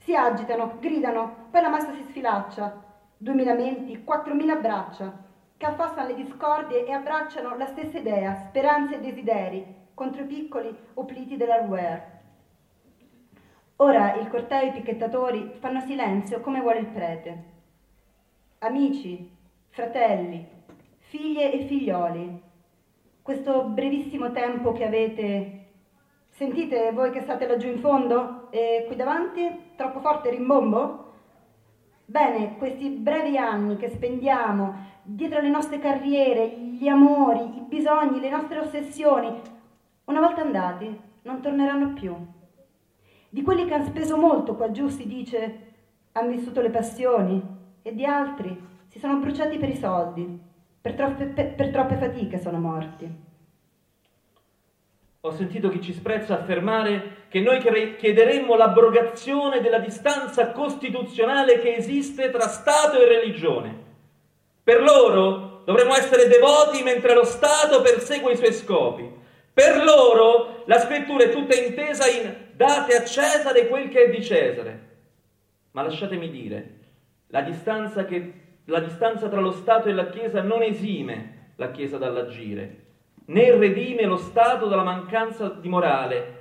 Si agitano, gridano, poi la massa si sfilaccia, duemila menti, quattromila braccia, che affossano le discordie e abbracciano la stessa idea, speranze e desideri, contro i piccoli opliti dell'hardware. Ora il corteo e i picchettatori fanno silenzio come vuole il prete. Amici, fratelli, figlie e figlioli, questo brevissimo tempo che avete... Sentite voi che state laggiù in fondo? E qui davanti? Troppo forte rimbombo? Bene, questi brevi anni che spendiamo dietro le nostre carriere, gli amori, i bisogni, le nostre ossessioni, una volta andati, non torneranno più. Di quelli che hanno speso molto qua giù si dice hanno vissuto le passioni e di altri si sono bruciati per i soldi, per troppe, per, per troppe fatiche sono morti. Ho sentito chi ci sprezza affermare che noi chiederemmo l'abrogazione della distanza costituzionale che esiste tra Stato e religione. Per loro dovremmo essere devoti mentre lo Stato persegue i suoi scopi. Per loro la scrittura è tutta intesa in date a Cesare quel che è di Cesare. Ma lasciatemi dire, la distanza, che, la distanza tra lo Stato e la Chiesa non esime la Chiesa dall'agire né redime lo Stato dalla mancanza di morale,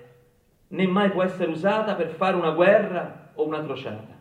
né mai può essere usata per fare una guerra o una crociata.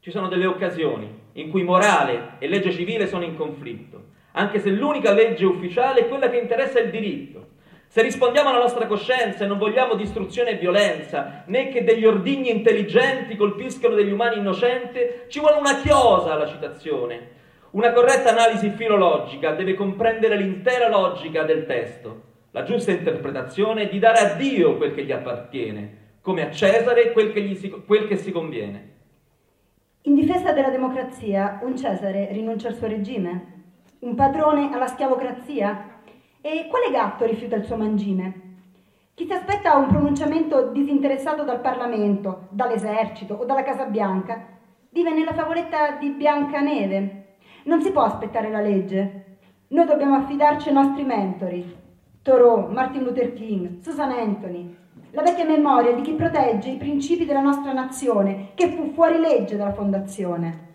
Ci sono delle occasioni in cui morale e legge civile sono in conflitto, anche se l'unica legge ufficiale è quella che interessa il diritto. Se rispondiamo alla nostra coscienza e non vogliamo distruzione e violenza, né che degli ordigni intelligenti colpiscano degli umani innocenti, ci vuole una chiosa alla citazione, una corretta analisi filologica deve comprendere l'intera logica del testo, la giusta interpretazione di dare a Dio quel che gli appartiene, come a Cesare quel che, si, quel che si conviene. In difesa della democrazia, un Cesare rinuncia al suo regime? Un padrone alla schiavocrazia? E quale gatto rifiuta il suo mangime? Chi si aspetta un pronunciamento disinteressato dal Parlamento, dall'esercito o dalla Casa Bianca vive nella favoletta di Biancaneve, non si può aspettare la legge. Noi dobbiamo affidarci ai nostri mentori. Thoreau, Martin Luther King, Susan Anthony. La vecchia memoria di chi protegge i principi della nostra nazione, che fu fuori legge dalla fondazione.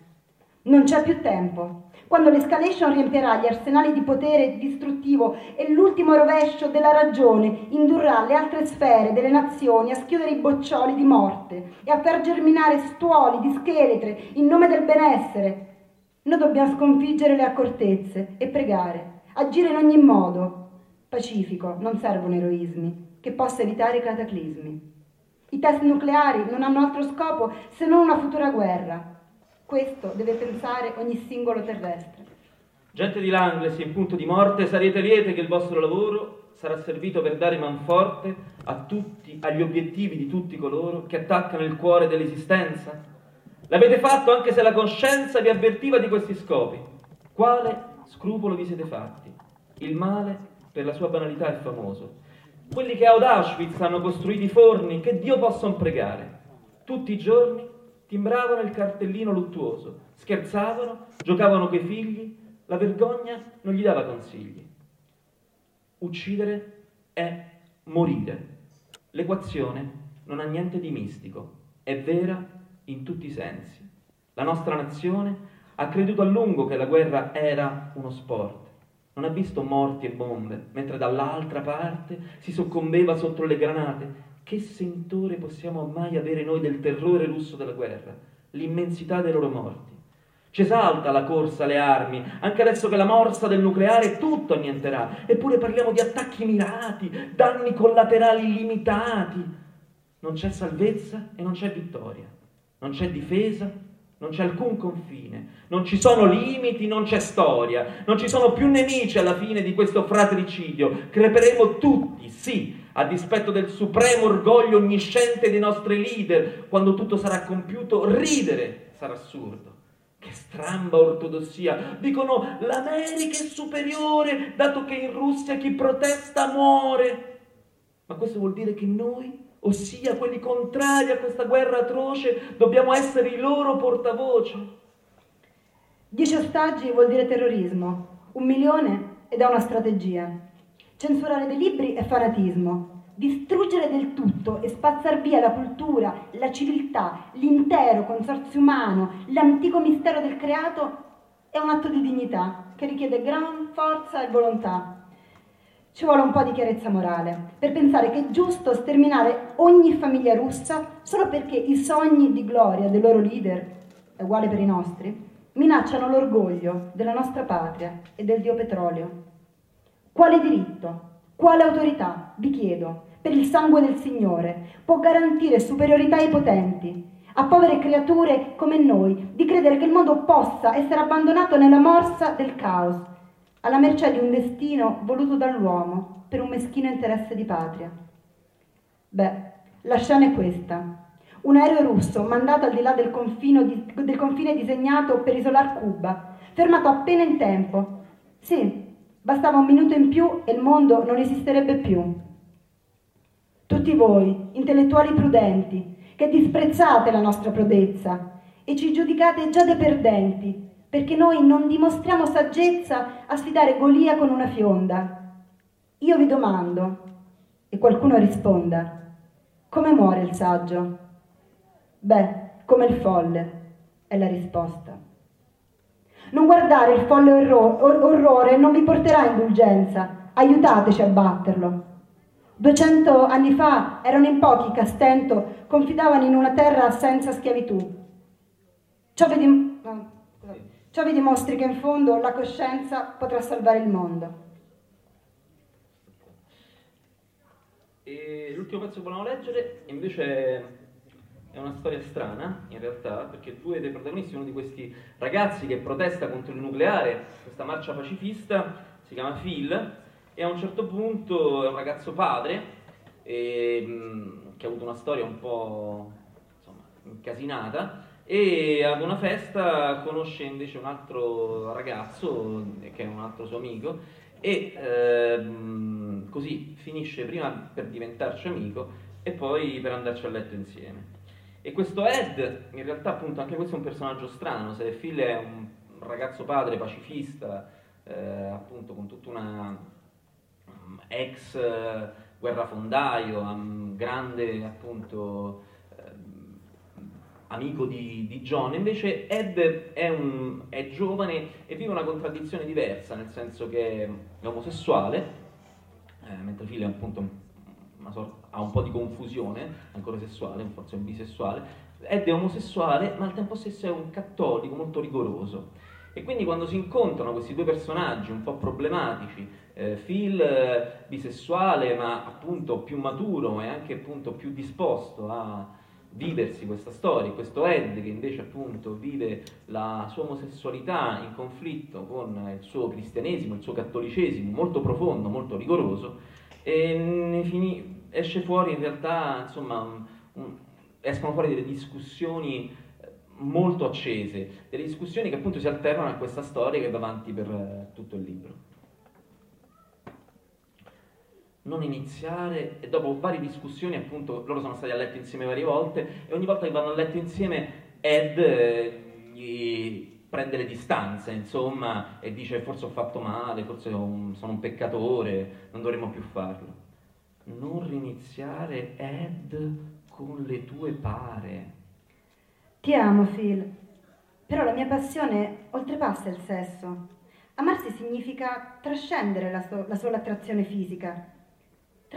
Non c'è più tempo. Quando l'escalation riempirà gli arsenali di potere distruttivo e l'ultimo rovescio della ragione indurrà le altre sfere delle nazioni a schiudere i boccioli di morte e a far germinare stuoli di scheletre in nome del benessere, noi dobbiamo sconfiggere le accortezze e pregare, agire in ogni modo, pacifico, non servono eroismi, che possa evitare i cataclismi. I test nucleari non hanno altro scopo se non una futura guerra. Questo deve pensare ogni singolo terrestre. Gente di Langles in punto di morte, sarete liete che il vostro lavoro sarà servito per dare manforte a tutti, agli obiettivi di tutti coloro che attaccano il cuore dell'esistenza? L'avete fatto anche se la coscienza vi avvertiva di questi scopi. Quale scrupolo vi siete fatti? Il male, per la sua banalità, è famoso. Quelli che ad Auschwitz hanno costruito i forni, che Dio possano pregare. Tutti i giorni timbravano il cartellino luttuoso, scherzavano, giocavano coi figli, la vergogna non gli dava consigli. Uccidere è morire. L'equazione non ha niente di mistico, è vera in tutti i sensi. La nostra nazione ha creduto a lungo che la guerra era uno sport. Non ha visto morti e bombe, mentre dall'altra parte si soccombeva sotto le granate. Che sentore possiamo mai avere noi del terrore russo della guerra? L'immensità dei loro morti. Ci esalta la corsa alle armi, anche adesso che la morsa del nucleare tutto annienterà. Eppure parliamo di attacchi mirati, danni collaterali limitati. Non c'è salvezza e non c'è vittoria. Non c'è difesa, non c'è alcun confine. Non ci sono limiti, non c'è storia. Non ci sono più nemici alla fine di questo fratricidio. Creperemo tutti, sì, a dispetto del supremo orgoglio onnisciente dei nostri leader. Quando tutto sarà compiuto, ridere sarà assurdo. Che stramba ortodossia! Dicono l'America è superiore, dato che in Russia chi protesta muore. Ma questo vuol dire che noi, ossia quelli contrari a questa guerra atroce, dobbiamo essere i loro portavoce. Dieci ostaggi vuol dire terrorismo, un milione ed è una strategia. Censurare dei libri è fanatismo, distruggere del tutto e spazzar via la cultura, la civiltà, l'intero consorzio umano, l'antico mistero del creato è un atto di dignità che richiede gran forza e volontà. Ci vuole un po' di chiarezza morale per pensare che è giusto sterminare ogni famiglia russa solo perché i sogni di gloria dei loro leader, è uguale per i nostri, minacciano l'orgoglio della nostra patria e del dio petrolio. Quale diritto, quale autorità, vi chiedo, per il sangue del Signore, può garantire superiorità ai potenti, a povere creature come noi, di credere che il mondo possa essere abbandonato nella morsa del caos, alla mercé di un destino voluto dall'uomo per un meschino interesse di patria. Beh, la scena è questa. Un aereo russo mandato al di là del, di, del confine disegnato per isolare Cuba, fermato appena in tempo. Sì, bastava un minuto in più e il mondo non esisterebbe più. Tutti voi, intellettuali prudenti, che disprezzate la nostra prodezza e ci giudicate già dei perdenti, perché noi non dimostriamo saggezza a sfidare Golia con una fionda. Io vi domando, e qualcuno risponda, come muore il saggio? Beh, come il folle, è la risposta. Non guardare il folle orrore non vi porterà indulgenza, aiutateci a batterlo. Duecento anni fa erano in pochi che a stento confidavano in una terra senza schiavitù. Ciò vi, dim- ciò vi dimostri che in fondo la coscienza potrà salvare il mondo. E l'ultimo pezzo che volevamo leggere invece è una storia strana, in realtà, perché due dei protagonisti, uno di questi ragazzi che protesta contro il nucleare, questa marcia pacifista, si chiama Phil, e a un certo punto è un ragazzo padre e, mh, che ha avuto una storia un po' insomma, incasinata e ad una festa conosce invece un altro ragazzo che è un altro suo amico e ehm, così finisce prima per diventarci amico e poi per andarci a letto insieme. E questo Ed, in realtà appunto anche questo è un personaggio strano, se Phil è un ragazzo padre pacifista, eh, appunto con tutta una ex eh, guerrafondaio, grande appunto amico di, di, John, invece Ed è, un, è, giovane e vive una contraddizione diversa, nel senso che è omosessuale, eh, mentre Phil sorta, ha un po' di confusione, ancora sessuale, forse è un bisessuale, Ed è omosessuale, ma al tempo stesso è un cattolico molto rigoroso. E quindi quando si incontrano questi due personaggi un po' problematici, eh, Phil eh, bisessuale ma appunto più maturo e anche appunto più disposto a viversi questa storia, questo Ed che invece appunto vive la sua omosessualità in conflitto con il suo cristianesimo, il suo cattolicesimo molto profondo, molto rigoroso e fini, esce fuori in realtà insomma un, escono fuori delle discussioni eh, molto accese, delle discussioni che appunto si alternano a questa storia che va avanti per eh, tutto il libro. Non iniziare, e dopo varie discussioni, appunto, loro sono stati a letto insieme varie volte, e ogni volta che vanno a letto insieme, Ed eh, gli prende le distanze, insomma, e dice forse ho fatto male, forse sono un peccatore, non dovremmo più farlo. Non riniziare Ed con le tue pare. Ti amo, Phil, però la mia passione oltrepassa il sesso. Amarsi significa trascendere la, so- la sola attrazione fisica.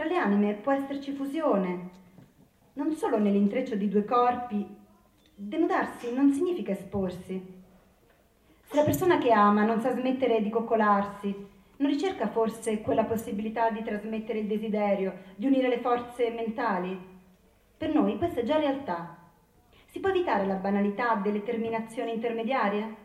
Tra le anime può esserci fusione, non solo nell'intreccio di due corpi. Denudarsi non significa esporsi. Se la persona che ama non sa smettere di coccolarsi, non ricerca forse quella possibilità di trasmettere il desiderio, di unire le forze mentali? Per noi questa è già realtà. Si può evitare la banalità delle terminazioni intermediarie?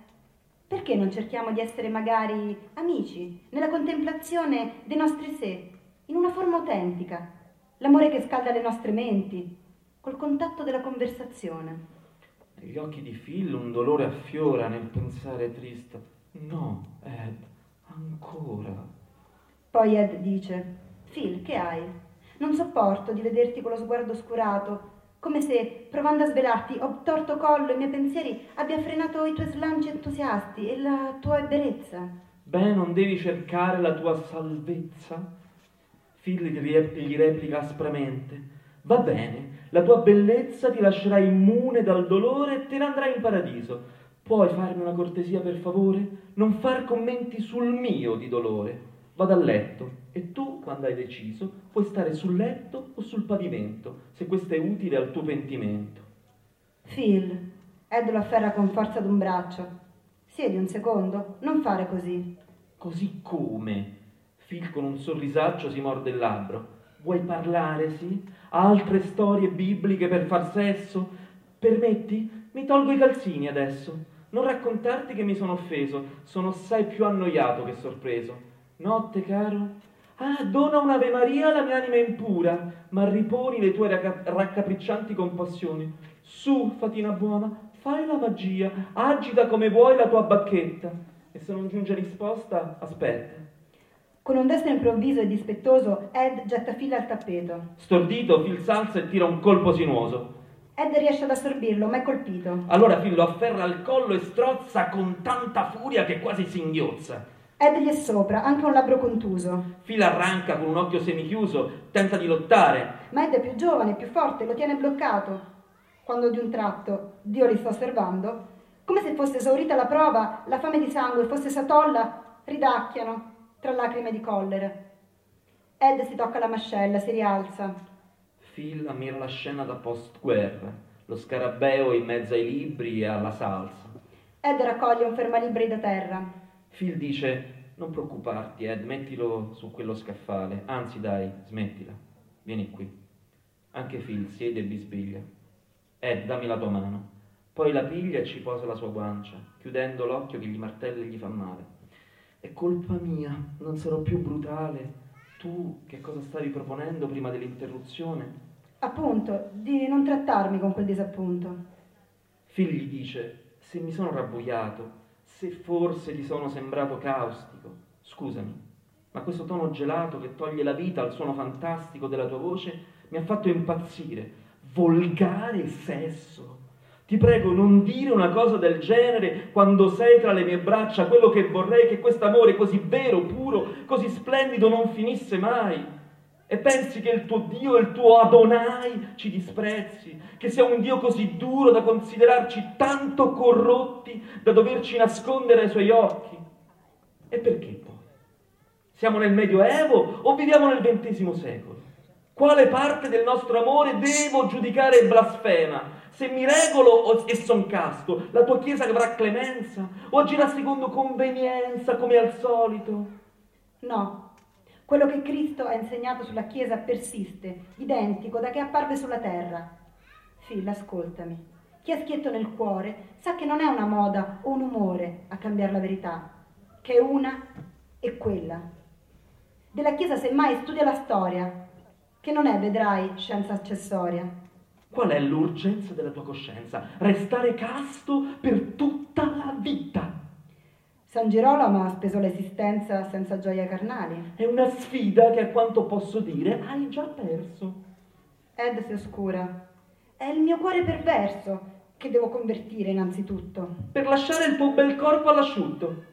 Perché non cerchiamo di essere magari amici, nella contemplazione dei nostri sé, in una forma autentica, l'amore che scalda le nostre menti, col contatto della conversazione? Negli occhi di Phil un dolore affiora nel pensare triste. No, Ed, ancora. Poi Ed dice, Phil, che hai? Non sopporto di vederti con lo sguardo oscurato, come se, provando a svelarti, ho torto collo e i miei pensieri abbia frenato i tuoi slanci entusiasti e la tua ebbrezza. Beh, non devi cercare la tua salvezza? Phil gli replica aspramente. Va bene, la tua bellezza ti lascerà immune dal dolore e te ne andrai in paradiso. Puoi farmi una cortesia per favore? Non far commenti sul mio di dolore. Vado a letto e tu, quando hai deciso, puoi stare sul letto o sul pavimento, se questo è utile al tuo pentimento. Phil, Ed lo afferra con forza d'un braccio. Siedi un secondo, non fare così. Così come? Phil con un sorrisaccio si morde il labbro. Vuoi parlare, sì? Altre storie bibliche per far sesso? Permetti? Mi tolgo i calzini adesso. Non raccontarti che mi sono offeso, sono assai più annoiato che sorpreso. Notte, caro, Ah, dona un'Ave Maria alla mia anima impura, ma riponi le tue raccapriccianti compassioni. Su, fatina buona, fai la magia, agita come vuoi la tua bacchetta. E se non giunge risposta, aspetta. Con un destro improvviso e dispettoso, Ed getta fila al tappeto. Stordito, Phil salza e tira un colpo sinuoso. Ed riesce ad assorbirlo, ma è colpito. Allora Phil lo afferra al collo e strozza con tanta furia che quasi singhiozza. Ed gli è sopra, anche un labbro contuso. Phil arranca con un occhio semichiuso, tenta di lottare. Ma Ed è più giovane, più forte, lo tiene bloccato. Quando di un tratto, Dio li sta osservando, come se fosse esaurita la prova, la fame di sangue fosse satolla, ridacchiano tra lacrime di collera. Ed si tocca la mascella, si rialza. Phil ammira la scena da post-guerra, lo scarabeo in mezzo ai libri e alla salsa. Ed raccoglie un fermalibri da terra. Phil dice, non preoccuparti Ed, mettilo su quello scaffale, anzi dai, smettila, vieni qui. Anche Phil siede e bisbiglia. Ed, dammi la tua mano. Poi la piglia e ci posa la sua guancia, chiudendo l'occhio che gli martella e gli fa male. È colpa mia, non sarò più brutale. Tu che cosa stavi proponendo prima dell'interruzione? Appunto, di non trattarmi con quel disappunto. Phil gli dice, se mi sono rabbuiato, se forse ti sono sembrato caustico, scusami, ma questo tono gelato che toglie la vita al suono fantastico della tua voce mi ha fatto impazzire. Volgare sesso. Ti prego, non dire una cosa del genere quando sei tra le mie braccia. Quello che vorrei che questo amore così vero, puro, così splendido non finisse mai. E pensi che il tuo Dio, il tuo Adonai ci disprezzi, che sia un Dio così duro da considerarci tanto corrotti da doverci nascondere ai suoi occhi? E perché poi? Siamo nel Medioevo o viviamo nel XX secolo? Quale parte del nostro amore devo giudicare blasfema? Se mi regolo e son casto, la tua Chiesa avrà clemenza? O agirà secondo convenienza come al solito? No, quello che Cristo ha insegnato sulla Chiesa persiste, identico da che apparve sulla terra. Figlia, ascoltami. Chi ha schietto nel cuore sa che non è una moda o un umore a cambiare la verità, che è una e quella. Della Chiesa semmai studia la storia, che non è, vedrai, scienza accessoria. Qual è l'urgenza della tua coscienza? Restare casto per tutta la vita. San Girolamo ha speso l'esistenza senza gioie carnali. È una sfida che a quanto posso dire hai già perso. Ed si oscura. È il mio cuore perverso che devo convertire innanzitutto. Per lasciare il tuo bel corpo all'asciutto.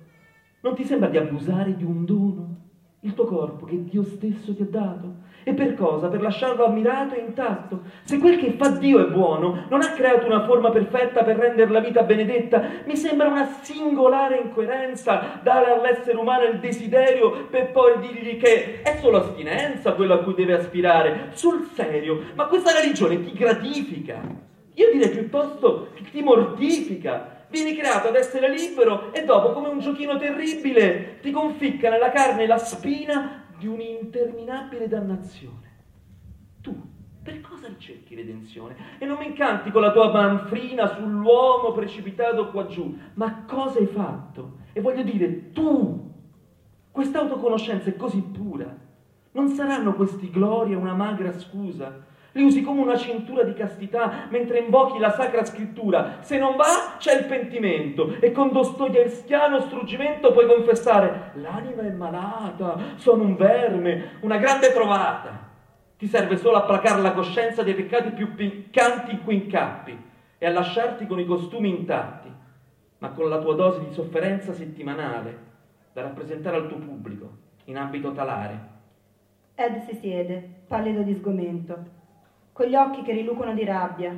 Non ti sembra di abusare di un dono? Il tuo corpo che Dio stesso ti ha dato? E per cosa? Per lasciarlo ammirato e intatto. Se quel che fa Dio è buono, non ha creato una forma perfetta per rendere la vita benedetta, mi sembra una singolare incoerenza dare all'essere umano il desiderio per poi dirgli che è solo astinenza quello a cui deve aspirare. Sul serio, ma questa religione ti gratifica. Io direi piuttosto che ti mortifica. Vieni creato ad essere libero e dopo, come un giochino terribile, ti conficca nella carne la spina di un'interminabile dannazione. Tu, per cosa ricerchi redenzione? E non mi incanti con la tua manfrina sull'uomo precipitato qua giù. Ma cosa hai fatto? E voglio dire, tu, questa autoconoscenza è così pura. Non saranno questi gloria una magra scusa? Li usi come una cintura di castità mentre invochi la sacra scrittura. Se non va, c'è il pentimento. E con dostoevskiano struggimento puoi confessare: L'anima è malata, sono un verme, una grande trovata. Ti serve solo a placare la coscienza dei peccati più piccanti in cui incappi e a lasciarti con i costumi intatti, ma con la tua dose di sofferenza settimanale da rappresentare al tuo pubblico in ambito talare. Ed si siede, pallido di sgomento con gli occhi che rilucono di rabbia.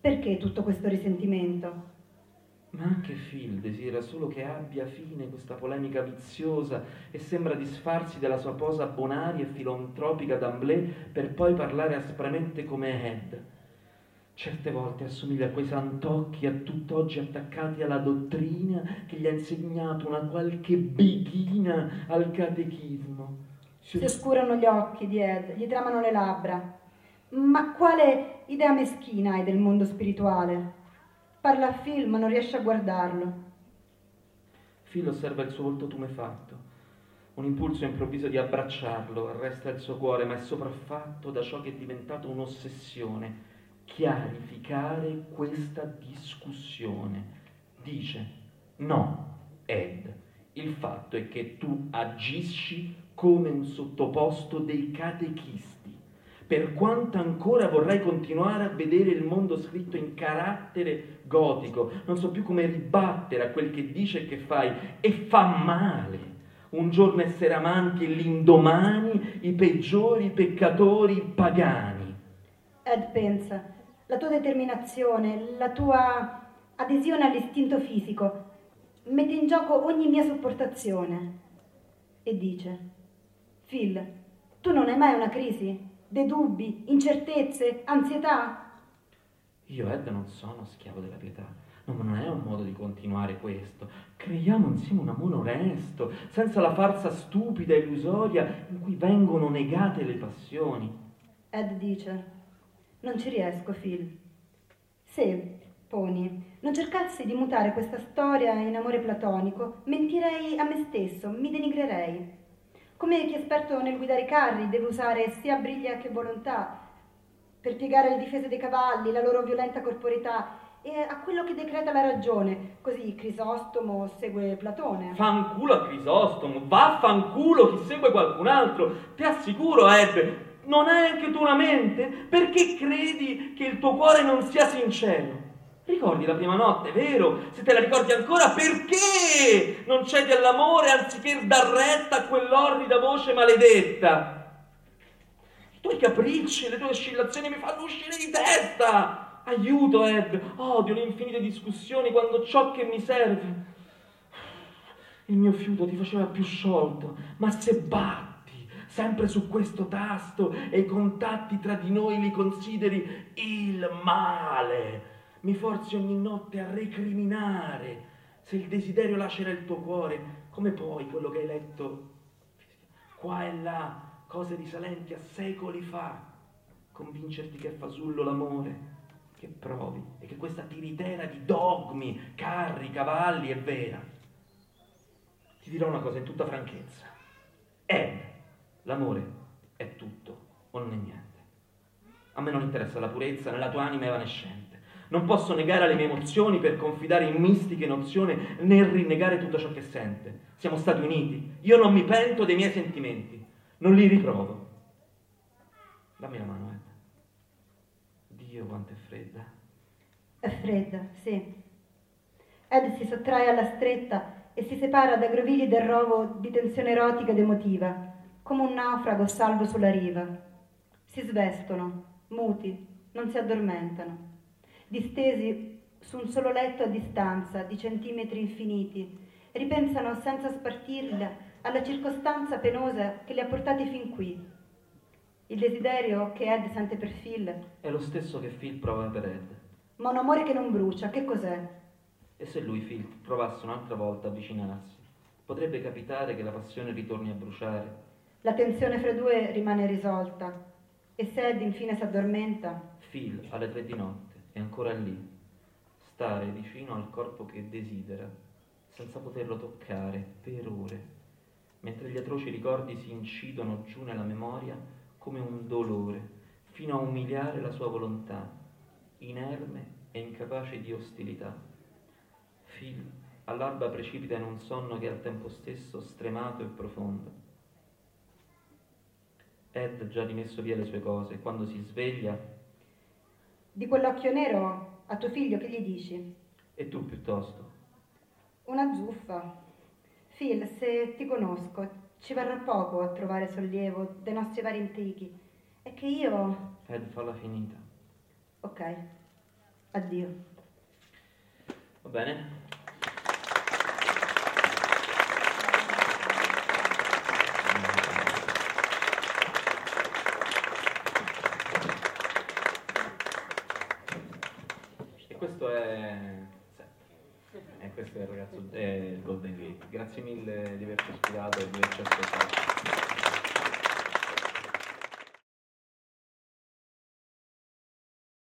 Perché tutto questo risentimento? Ma anche Phil desidera solo che abbia fine questa polemica viziosa e sembra disfarsi della sua posa bonaria e filantropica d'Amblè per poi parlare aspramente come Ed. Certe volte assomiglia a quei santocchi a tutt'oggi attaccati alla dottrina che gli ha insegnato una qualche beghina al catechismo. Si oscurano gli occhi di Ed, gli tramano le labbra. Ma quale idea meschina hai del mondo spirituale? Parla a Phil, ma non riesce a guardarlo. Phil osserva il suo volto tumefatto. Un impulso improvviso di abbracciarlo arresta il suo cuore, ma è sopraffatto da ciò che è diventato un'ossessione. Chiarificare questa discussione. Dice, no, Ed, il fatto è che tu agisci come un sottoposto dei catechisti per quanto ancora vorrei continuare a vedere il mondo scritto in carattere gotico, non so più come ribattere a quel che dice e che fai, e fa male. Un giorno essere amanti e l'indomani i peggiori peccatori pagani. Ed pensa, la tua determinazione, la tua adesione all'istinto fisico mette in gioco ogni mia sopportazione. E dice, Phil, tu non hai mai una crisi? Dei dubbi, incertezze, ansietà? Io, Ed, non sono schiavo della pietà. No, ma non è un modo di continuare questo. Creiamo insieme un amore onesto, senza la farsa stupida e illusoria in cui vengono negate le passioni. Ed dice, non ci riesco, Phil. Se, poni, non cercassi di mutare questa storia in amore platonico, mentirei a me stesso, mi denigrerei. Come chi è esperto nel guidare i carri deve usare sia briglia che volontà per piegare le difese dei cavalli, la loro violenta corporità e a quello che decreta la ragione. Così Crisostomo segue Platone. Fanculo a Crisostomo, vaffanculo chi segue qualcun altro. Ti assicuro, Ed, non hai anche tu una mente? Perché credi che il tuo cuore non sia sincero? Ricordi la prima notte, vero? Se te la ricordi ancora, perché non cedi all'amore anziché dar retta a quell'orrida voce maledetta? I tuoi capricci, le tue oscillazioni mi fanno uscire di testa! Aiuto, Ed! Odio le infinite discussioni quando ciò che mi serve. Il mio fiuto ti faceva più sciolto, ma se batti, sempre su questo tasto e i contatti tra di noi li consideri il male. Mi forzi ogni notte a recriminare. Se il desiderio lacera il tuo cuore, come puoi quello che hai letto qua e là, cose risalenti a secoli fa, convincerti che è fasullo l'amore? Che provi e che questa tiritera di dogmi, carri, cavalli è vera. Ti dirò una cosa in tutta franchezza. Ed, l'amore è tutto o non è niente. A me non interessa la purezza nella tua anima evanescente. Non posso negare alle mie emozioni per confidare in mistiche nozioni né rinnegare tutto ciò che sente. Siamo stati uniti. Io non mi pento dei miei sentimenti, non li riprovo. Dammi la mano, Ed. Dio quanto è fredda. È fredda, sì. Ed si sottrae alla stretta e si separa da grovigli del rovo di tensione erotica ed emotiva, come un naufrago salvo sulla riva. Si svestono, muti, non si addormentano, distesi su un solo letto a distanza di centimetri infiniti, ripensano senza spartirla alla circostanza penosa che li ha portati fin qui. Il desiderio che Ed sente per Phil è lo stesso che Phil prova per Ed. Ma un amore che non brucia, che cos'è? E se lui, Phil, provasse un'altra volta a avvicinarsi, potrebbe capitare che la passione ritorni a bruciare. La tensione fra due rimane risolta. E se Ed infine si addormenta? Phil, alle tre di notte, è ancora lì, stare vicino al corpo che desidera, senza poterlo toccare per ore, mentre gli atroci ricordi si incidono giù nella memoria come un dolore, fino a umiliare la sua volontà, inerme e incapace di ostilità. Phil all'alba precipita in un sonno che è al tempo stesso stremato e profondo. Ed già rimesso via le sue cose quando si sveglia... Di quell'occhio nero a tuo figlio che gli dici? E tu piuttosto? Una zuffa. Phil, se ti conosco, ci varrà poco a trovare sollievo dei nostri vari intrighi. È che io... Ed falla finita. Ok. Addio. Va bene? questo è il ragazzo il Golden Gate. Grazie mille di averci ospitato e di averci ascoltato.